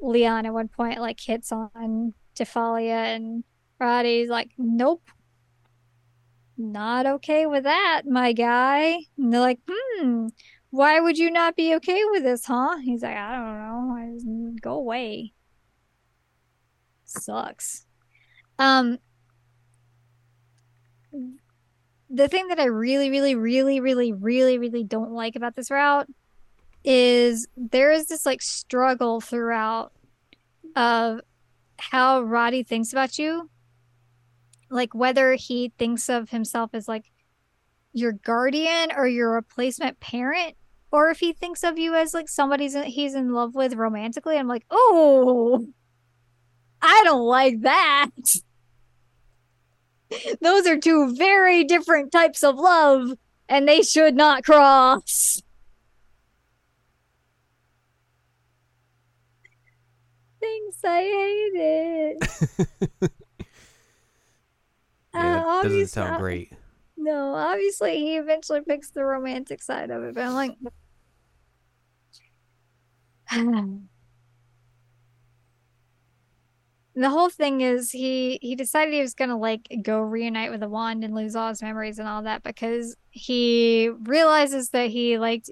leon at one point like hits on Tifalia and Roddy's like, nope, not okay with that, my guy. And they're like, hmm, why would you not be okay with this, huh? He's like, I don't know. I just, go away. Sucks. Um, the thing that I really, really, really, really, really, really don't like about this route is there is this like struggle throughout of how Roddy thinks about you. Like whether he thinks of himself as like your guardian or your replacement parent or if he thinks of you as like somebody he's in love with romantically i'm like oh i don't like that those are two very different types of love and they should not cross thanks i hate it Yeah, uh, doesn't sound great. No, obviously he eventually picks the romantic side of it, but I'm like the whole thing is he he decided he was gonna like go reunite with the wand and lose all his memories and all that because he realizes that he liked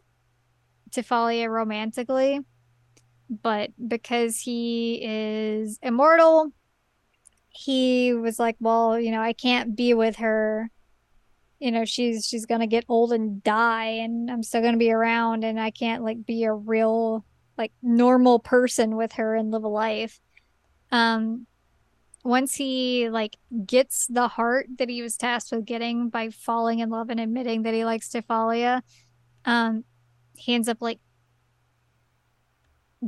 Tifalia romantically, but because he is immortal he was like, "Well, you know, I can't be with her. You know, she's she's gonna get old and die, and I'm still gonna be around, and I can't like be a real like normal person with her and live a life." Um, once he like gets the heart that he was tasked with getting by falling in love and admitting that he likes Tifalia, um, he ends up like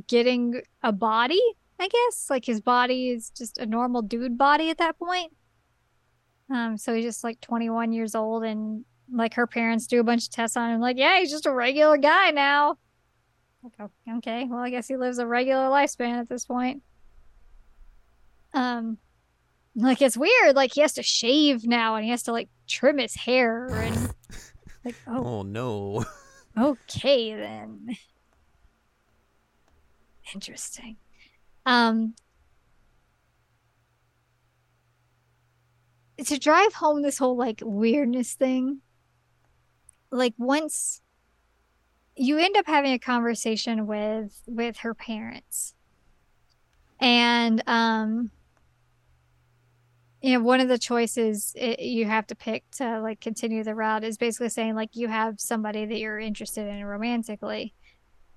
getting a body I guess. Like his body is just a normal dude body at that point. Um, so he's just like 21 years old, and like her parents do a bunch of tests on him, like, yeah, he's just a regular guy now. Like, okay, well, I guess he lives a regular lifespan at this point. Um, like it's weird. Like he has to shave now, and he has to like trim his hair, and like, oh, oh no. okay then. Interesting. Um, to drive home this whole like weirdness thing, like once you end up having a conversation with with her parents and um you know one of the choices it, you have to pick to like continue the route is basically saying like you have somebody that you're interested in romantically.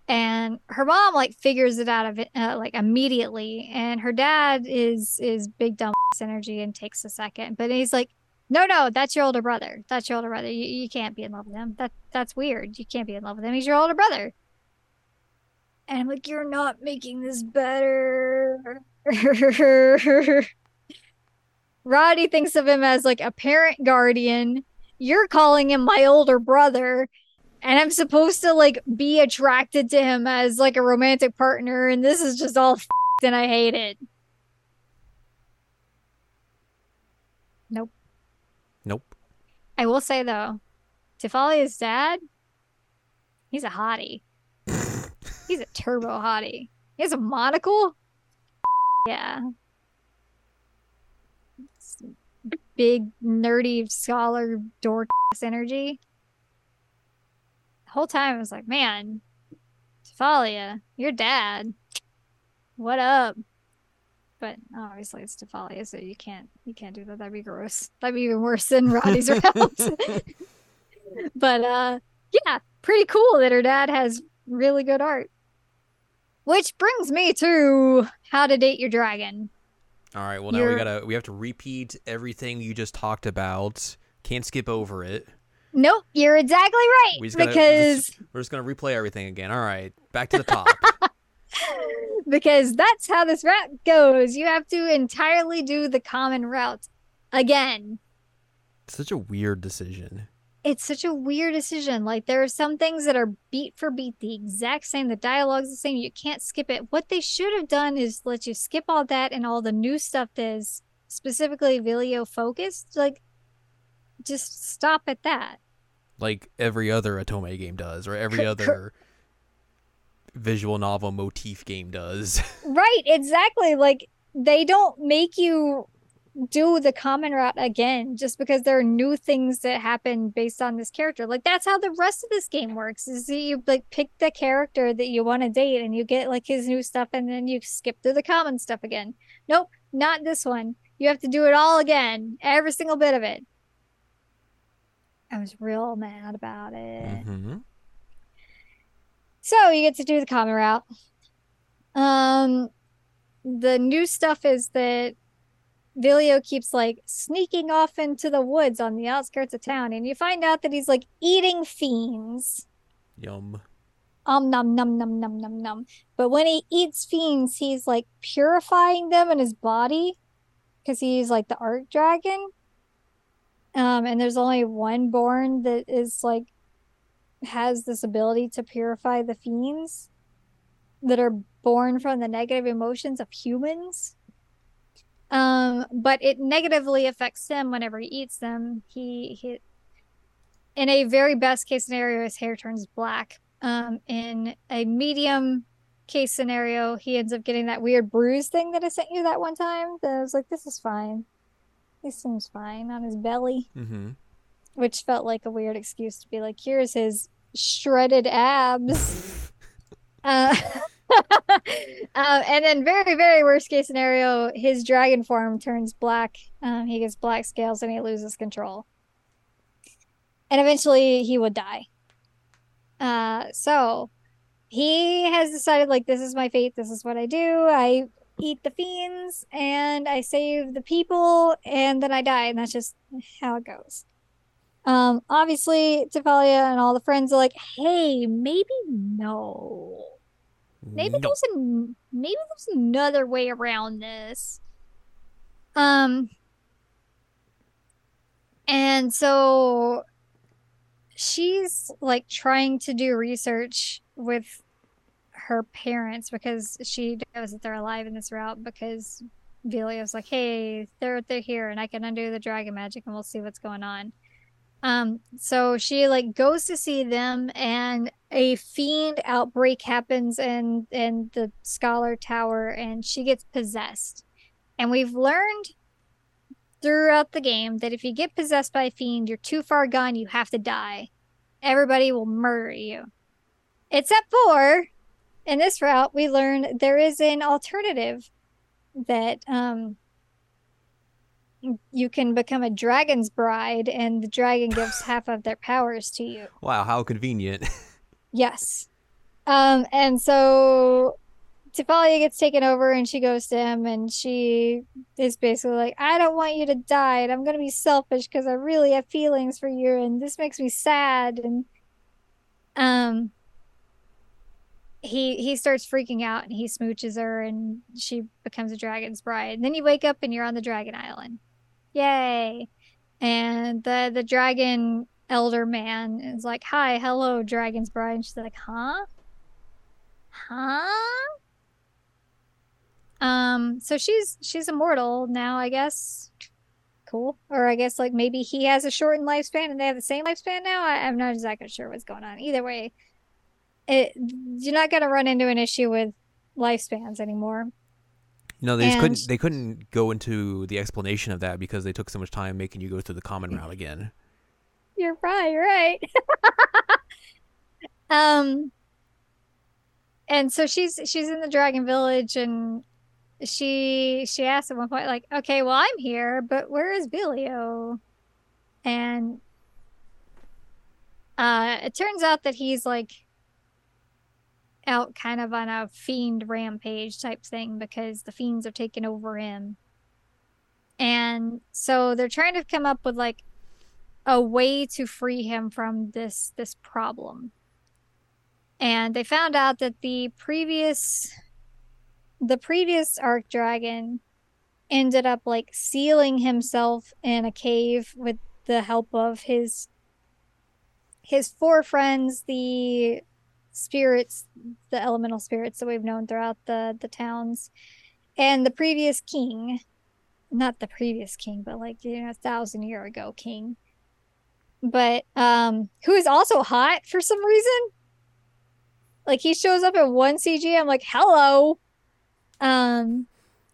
And her mom like figures it out of it uh, like immediately. And her dad is is big dumb energy and takes a second. But he's like no no that's your older brother. That's your older brother. You, you can't be in love with him. That that's weird. You can't be in love with him. He's your older brother. And I'm like, you're not making this better. Roddy thinks of him as like a parent guardian. You're calling him my older brother. And I'm supposed to like be attracted to him as like a romantic partner. And this is just all f***ed and I hate it. Nope. Nope. I will say though, Tifalia's dad, he's a hottie. he's a turbo hottie. He has a monocle. Yeah. Big nerdy scholar dork energy. The whole time I was like, man, Tifalia, your dad. What up? But obviously it's Tifalia, so you can't you can't do that. That'd be gross. That'd be even worse than Roddy's route. but uh yeah, pretty cool that her dad has really good art. Which brings me to how to date your dragon. All right. Well, now You're- we gotta we have to repeat everything you just talked about. Can't skip over it. Nope, you're exactly right. We gotta, because just- we're just gonna replay everything again. All right. Back to the top. because that's how this route goes. You have to entirely do the common route again. Such a weird decision. It's such a weird decision. Like there are some things that are beat for beat the exact same. The dialogue's the same. You can't skip it. What they should have done is let you skip all that and all the new stuff that is specifically Vilio focused. Like just stop at that. Like every other Otome game does, or every other visual novel motif game does. Right, exactly. Like they don't make you do the common route again just because there are new things that happen based on this character. Like that's how the rest of this game works. Is that you like pick the character that you want to date and you get like his new stuff and then you skip through the common stuff again. Nope, not this one. You have to do it all again, every single bit of it. I was real mad about it. hmm So you get to do the common route. Um, the new stuff is that Vilio keeps like sneaking off into the woods on the outskirts of town, and you find out that he's like eating fiends. Yum. Um, num num num num num num. But when he eats fiends, he's like purifying them in his body because he's like the art dragon. Um, and there's only one born that is like has this ability to purify the fiends that are born from the negative emotions of humans. Um, but it negatively affects him whenever he eats them. He he in a very best case scenario, his hair turns black. Um, in a medium case scenario, he ends up getting that weird bruise thing that I sent you that one time. That I was like, this is fine. This seems fine on his belly, hmm which felt like a weird excuse to be like, here's his shredded abs. uh, um, and then very, very worst case scenario, his dragon form turns black. Um, he gets black scales and he loses control. And eventually he would die. Uh, so he has decided like this is my fate, this is what I do. I eat the fiends and I save the people and then I die, and that's just how it goes. Um, obviously Tifalia and all the friends are like, hey, maybe no. Maybe No. there's a maybe there's another way around this. Um and so she's like trying to do research with her parents because she knows that they're alive in this route because Vilio's like, hey, they're they're here and I can undo the dragon magic and we'll see what's going on. Um, so she like goes to see them and a fiend outbreak happens in in the scholar tower and she gets possessed. And we've learned throughout the game that if you get possessed by a fiend, you're too far gone, you have to die. Everybody will murder you. Except for in this route, we learn there is an alternative that um you can become a dragon's bride and the dragon gives half of their powers to you. Wow, how convenient. Yes. Um, and so Tifalia gets taken over and she goes to him and she is basically like, I don't want you to die and I'm gonna be selfish because I really have feelings for you and this makes me sad and um he he starts freaking out and he smooches her and she becomes a dragon's bride. And then you wake up and you're on the dragon island. Yay. And the the dragon elder man is like, "Hi, hello, dragon's bride." And she's like, "Huh? Huh?" Um, so she's she's immortal now, I guess. Cool. Or I guess like maybe he has a shortened lifespan and they have the same lifespan now. I, I'm not exactly sure what's going on. Either way, it you're not gonna run into an issue with lifespans anymore. No, they just And- couldn't. They couldn't go into the explanation of that because they took so much time making you go through the common route again. You're right, you're right. um and so she's she's in the dragon village and she she asks at one point like, "Okay, well I'm here, but where is Vilio?" And uh it turns out that he's like out kind of on a fiend rampage type thing because the fiends have taken over him. And so they're trying to come up with like a way to free him from this this problem. And they found out that the previous the previous arc dragon ended up like sealing himself in a cave with the help of his his four friends, the spirits, the elemental spirits that we've known throughout the the towns, and the previous king, not the previous king, but like you know, a thousand year ago king. But um who is also hot for some reason. Like he shows up in one cg i'm like hello. Um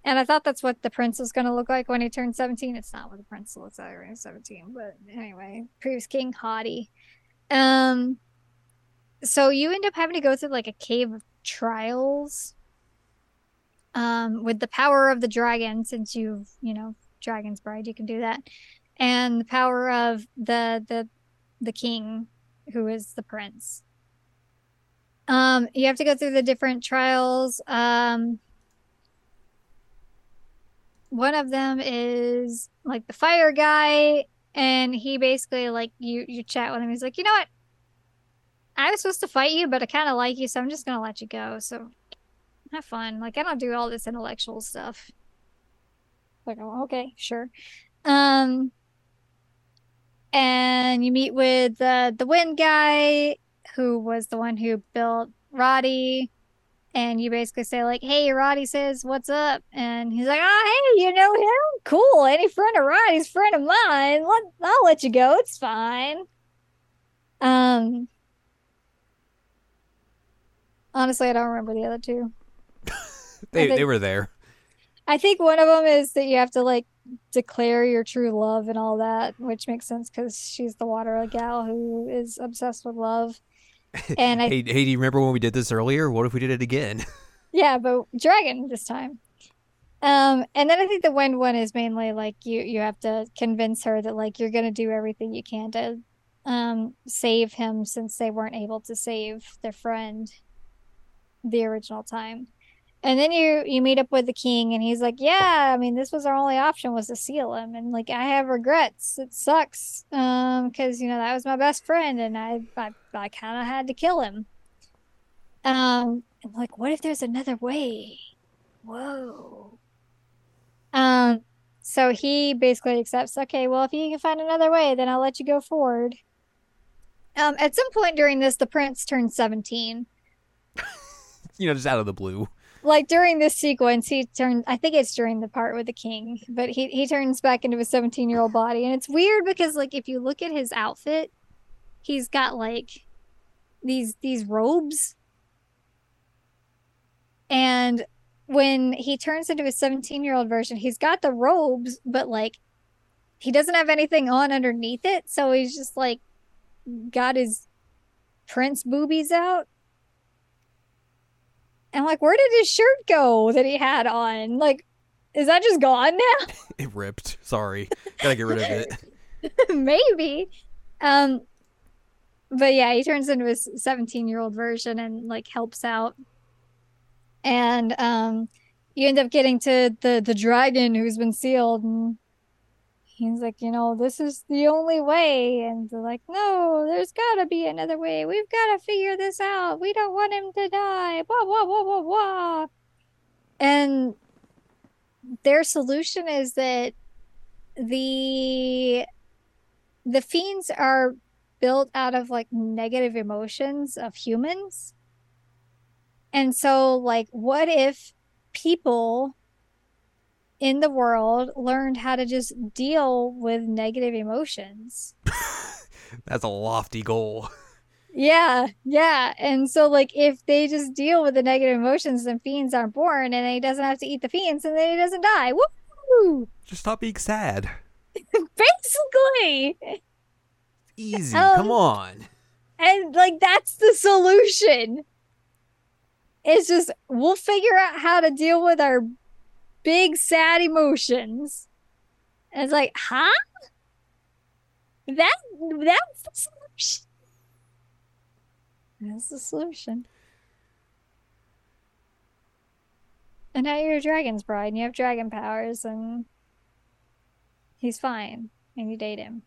and i thought that's what the prince was going to look like when he turned 17 it's not what the prince looks like when he's 17 but anyway previous king hottie um so you end up having to go through like a cave of trials um with the power of the dragon since you've you know dragon's bride you can do that and the power of the the the king who is the prince. Um you have to go through the different trials um one of them is like the fire guy and he basically like you you chat with him he's like you know what i was supposed to fight you but i kind of like you so i'm just gonna let you go so have fun. Like i don't do all this intellectual stuff. Like oh, okay sure. Um and you meet with the the wind guy who was the one who built Roddy and you basically say like hey Roddy says what's up? And he's like oh hey you know him? Cool any friend of Roddy's friend of mine. Let, I'll let you go it's fine. Um honestly I don't remember the other two They think- they were there. I think one of them is that you have to like declare your true love and all that, which makes sense because she's the water gal who is obsessed with love. And I, Hey, hey, do you remember when we did this earlier? What if we did it again? yeah, but dragon this time. Um, and then I think the wind one is mainly like you you have to convince her that like you're gonna do everything you can to um save him since they weren't able to save their friend the original time. And then you you meet up with the king and he's like, "Yeah, I mean, this was our only option was to seal him and like I have regrets. It sucks. Um cuz you know, that was my best friend and I I, I kind of had to kill him." Um and like what if there's another way? Whoa. Um so he basically accepts, "Okay, well, if you can find another way, then I'll let you go forward." Um at some point during this the prince turned 17 you know, just out of the blue. like during this sequence he turned i think it's during the part with the king but he he turns back into a 17 year old body. And it's weird because like if you look at his outfit he's got like these these robes. And when he turns into a 17 year old version he's got the robes but like he doesn't have anything on underneath it. So he's just like got his prince boobies out and like, where did his shirt go that he had on? Like, is that just gone now? It ripped. Sorry, gotta get rid of it. Maybe. Um, but yeah, he turns into his 17 year old version and like helps out. And um, you end up getting to the the dragon who's been sealed, and he's like, you know, this is the only way. And they're like, no, there's gotta be another way. We've gotta figure this out. We don't want him to die. Blah blah blah blah blah. And their solution is that the the fiends are built out of like negative emotions of humans. And so like what if people in the world learned how to just deal with negative emotions? That's a lofty goal. Yeah, yeah. And so like if they just deal with the negative emotions, then fiends aren't born and he doesn't have to eat the fiends and then he doesn't die. Woo! Just stop being sad. Basically. Easy. Um, Come on. And like that's the solution. It's just we'll figure out how to deal with our big sad emotions. And it's like, huh? That that's the solution. That's the solution. And now you're a dragon's bride and you have dragon powers and he's fine and you date him.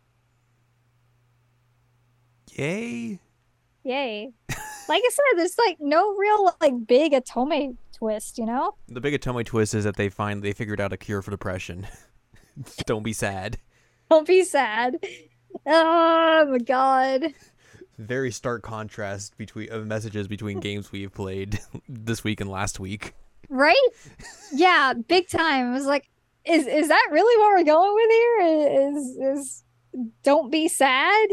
Yay. Yay. like I said, there's like no real like big Otome twist, you know? The big Otome twist is that they find they figured out a cure for depression. Don't be sad. Don't be sad. Oh my god. Very stark contrast between of messages between games we've played this week and last week. Right? Yeah, big time. I was like, is is that really what we're going with here? Is is don't be sad?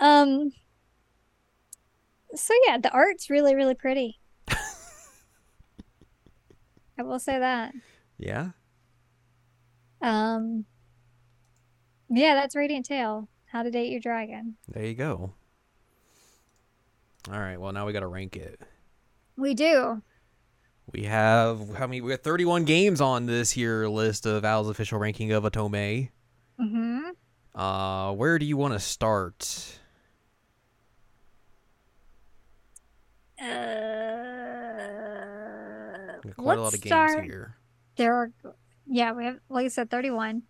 Um so yeah, the art's really, really pretty. I will say that. Yeah. Um Yeah, that's Radiant Tale. How to date your dragon. There you go. All right. Well, now we got to rank it. We do. We have how many? We got 31 games on this here list of Al's official ranking of Otome. Mm-hmm. Uh, where do you want to start? Uh, Quite a lot let's of games start. here. There are, yeah, we have, like I said, 31.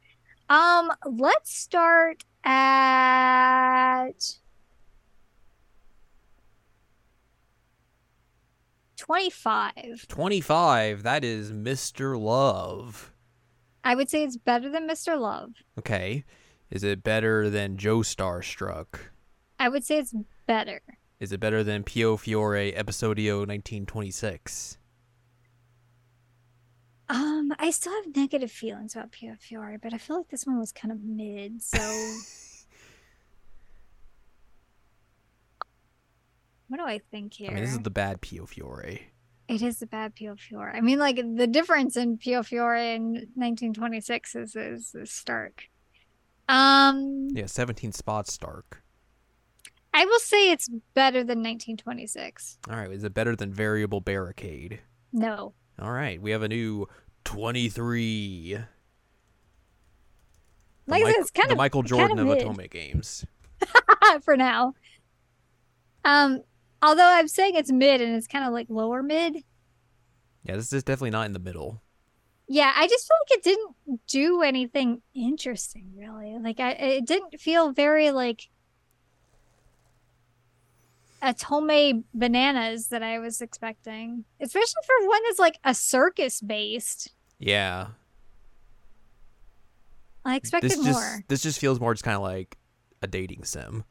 Um, let's start at 25. 25. That is Mr. Love. I would say it's better than Mr. Love. Okay. Is it better than Joe Starstruck? I would say it's better. Is it better than Piofiore Episodio 1926? Um, I still have negative feelings about Piofiore, but I feel like this one was kind of mid, so what do I think here? I mean, this is the bad Piofiore. It is the bad Piofiore. I mean, like the difference in Piofiore in 1926 is is, is stark. Um, Yeah, 17 spots Stark. I will say it's better than 1926. All right. Is it better than Variable Barricade? No, All right. We have a new 23. The like I said, Michael- it's kind the of Michael kind Jordan of of. Otome games. for now. Um, although I'm saying it's mid and it's kind of like lower mid. Yeah, this is definitely not in the middle. Yeah, I just feel like it didn't do anything interesting, really. Like I, it didn't feel very like Otome bananas that I was expecting, especially for one that's like a circus based. Yeah. I expected This more. just this just feels more just kind of like a dating sim.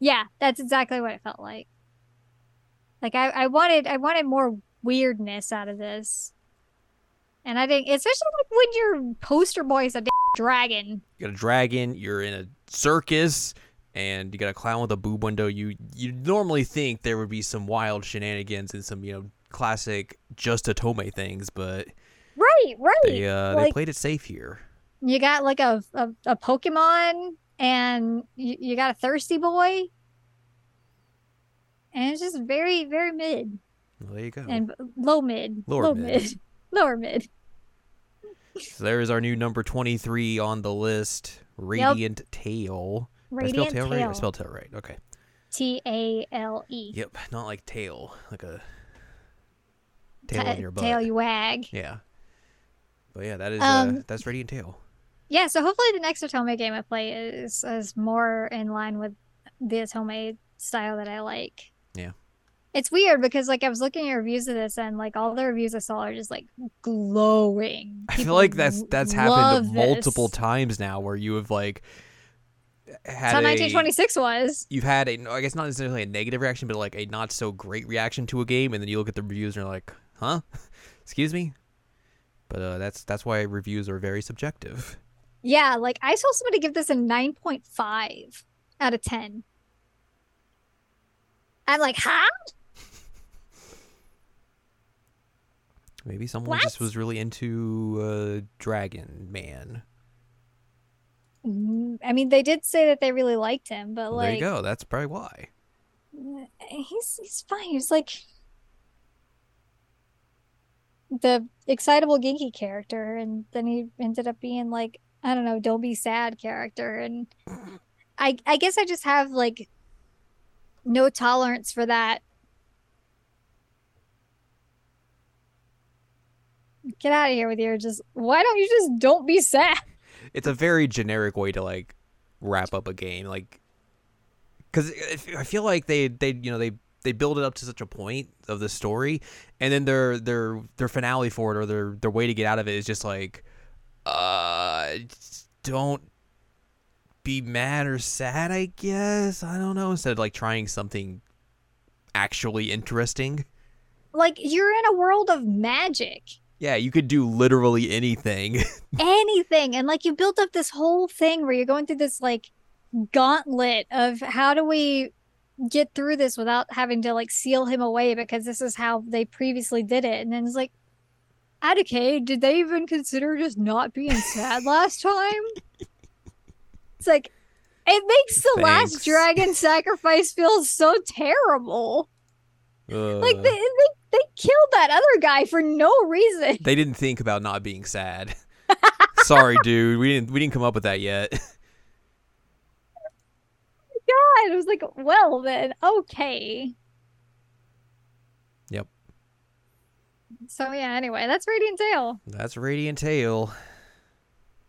Yeah, that's exactly what it felt like. Like I, I wanted, I wanted more weirdness out of this, and I didn't. Especially like when your poster boy is a dragon. You got a dragon, you're in a circus, and you got a clown with a boob window. You you normally think there would be some wild shenanigans and some, you know, classic just Otome things, but Right, right. they uh they played it safe here. you got like a a, a Pokemon, and you, you got a thirsty boy, and it's just very, very mid Well, there you go. and low mid, Lower low mid. mid, lower mid. So there is our new number 23 on the list, Radiant Tale. I spell Radiant tail right? I tail, spelled tail right. Okay. T A L E. Yep, not like tail, like a tail Ta- on your butt. tail you wag. Yeah. But yeah, that is uh, Um, that's Radiant Tale. Yeah, so hopefully the next Otome game I play is is more in line with the Otome style that I like. Yeah. It's weird because like I was looking at reviews of this and like all the reviews I saw are just like glowing. I feel like that's that's happened multiple this. times now where you have like That's had how a, 1926 was. you've had a I guess not necessarily a negative reaction, but like a not so great reaction to a game, and then you look at the reviews and you're like, huh, excuse me. But uh, that's that's why reviews are very subjective. Yeah, like I saw somebody give this a 9.5 out of 10. I'm like, huh? Maybe someone just was really into uh, Dragon Man. Mm, I mean, they did say that they really liked him, but Well, there you go. That's probably why. he's he's fine. He's like the excitable Genki character, and then he ended up being like I don't know, don't be sad character, and I I guess I just have like no tolerance for that. Get out of here with your just. Why don't you just don't be sad? It's a very generic way to like wrap up a game, like because I feel like they they you know they they build it up to such a point of the story, and then their their their finale for it or their their way to get out of it is just like, uh, don't be mad or sad. I guess I don't know. Instead of like trying something actually interesting. Like you're in a world of magic. Yeah, you could do literally anything. anything and like you built up this whole thing where you're going through this like gauntlet of how do we get through this without having to like seal him away because this is how they previously did it and then it's like Adike, did they even consider just not being sad last time? It's like it makes the Thanks. last dragon sacrifice feel so terrible. Like Uh, they, they they killed that other guy for no reason. They didn't think about not being sad. Sorry, dude. We didn't we didn't come up with that yet. God, it was like, well then, okay. Yep. So yeah, anyway, that's Radiant Tale. That's Radiant Tale.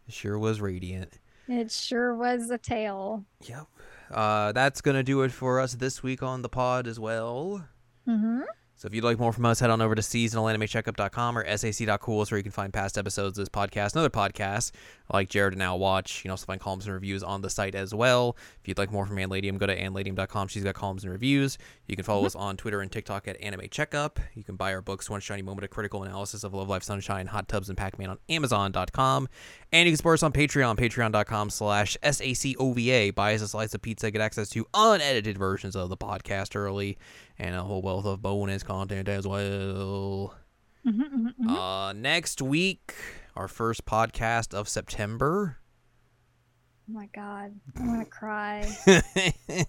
It sure was radiant. It sure was a tail. Yep. Uh, that's gonna do it for us this week on the pod as well. Mm-hmm. So if you'd like more from us, head on over to seasonalanimecheckup.com or sac.cool is where you can find past episodes of this podcast and other podcasts like Jared and Now Watch. You can also find columns and reviews on the site as well. If you'd like more from Anne Ladyem, go to anneladyem.com. She's got columns and reviews. You can follow us on Twitter and TikTok at Anime Checkup. You can buy our books, One Shiny Moment, a critical analysis of Love Live Sunshine, Hot Tubs, and Pac-Man on Amazon.com. And you can support us on Patreon, patreon.com slash S-A-C-O-V-A. Buy us a slice of pizza, get access to unedited versions of the podcast early, and a whole wealth of bonus content as well. Mm-hmm, mm-hmm, mhm. Uh, next week, our first podcast of September. oh my god, I'm gonna cry.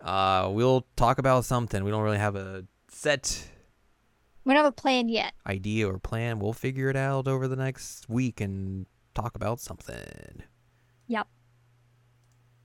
uh, we'll talk about something. We don't really have a set We don't have a plan yet. idea or plan. We'll figure it out over the next week and talk about something. Yep.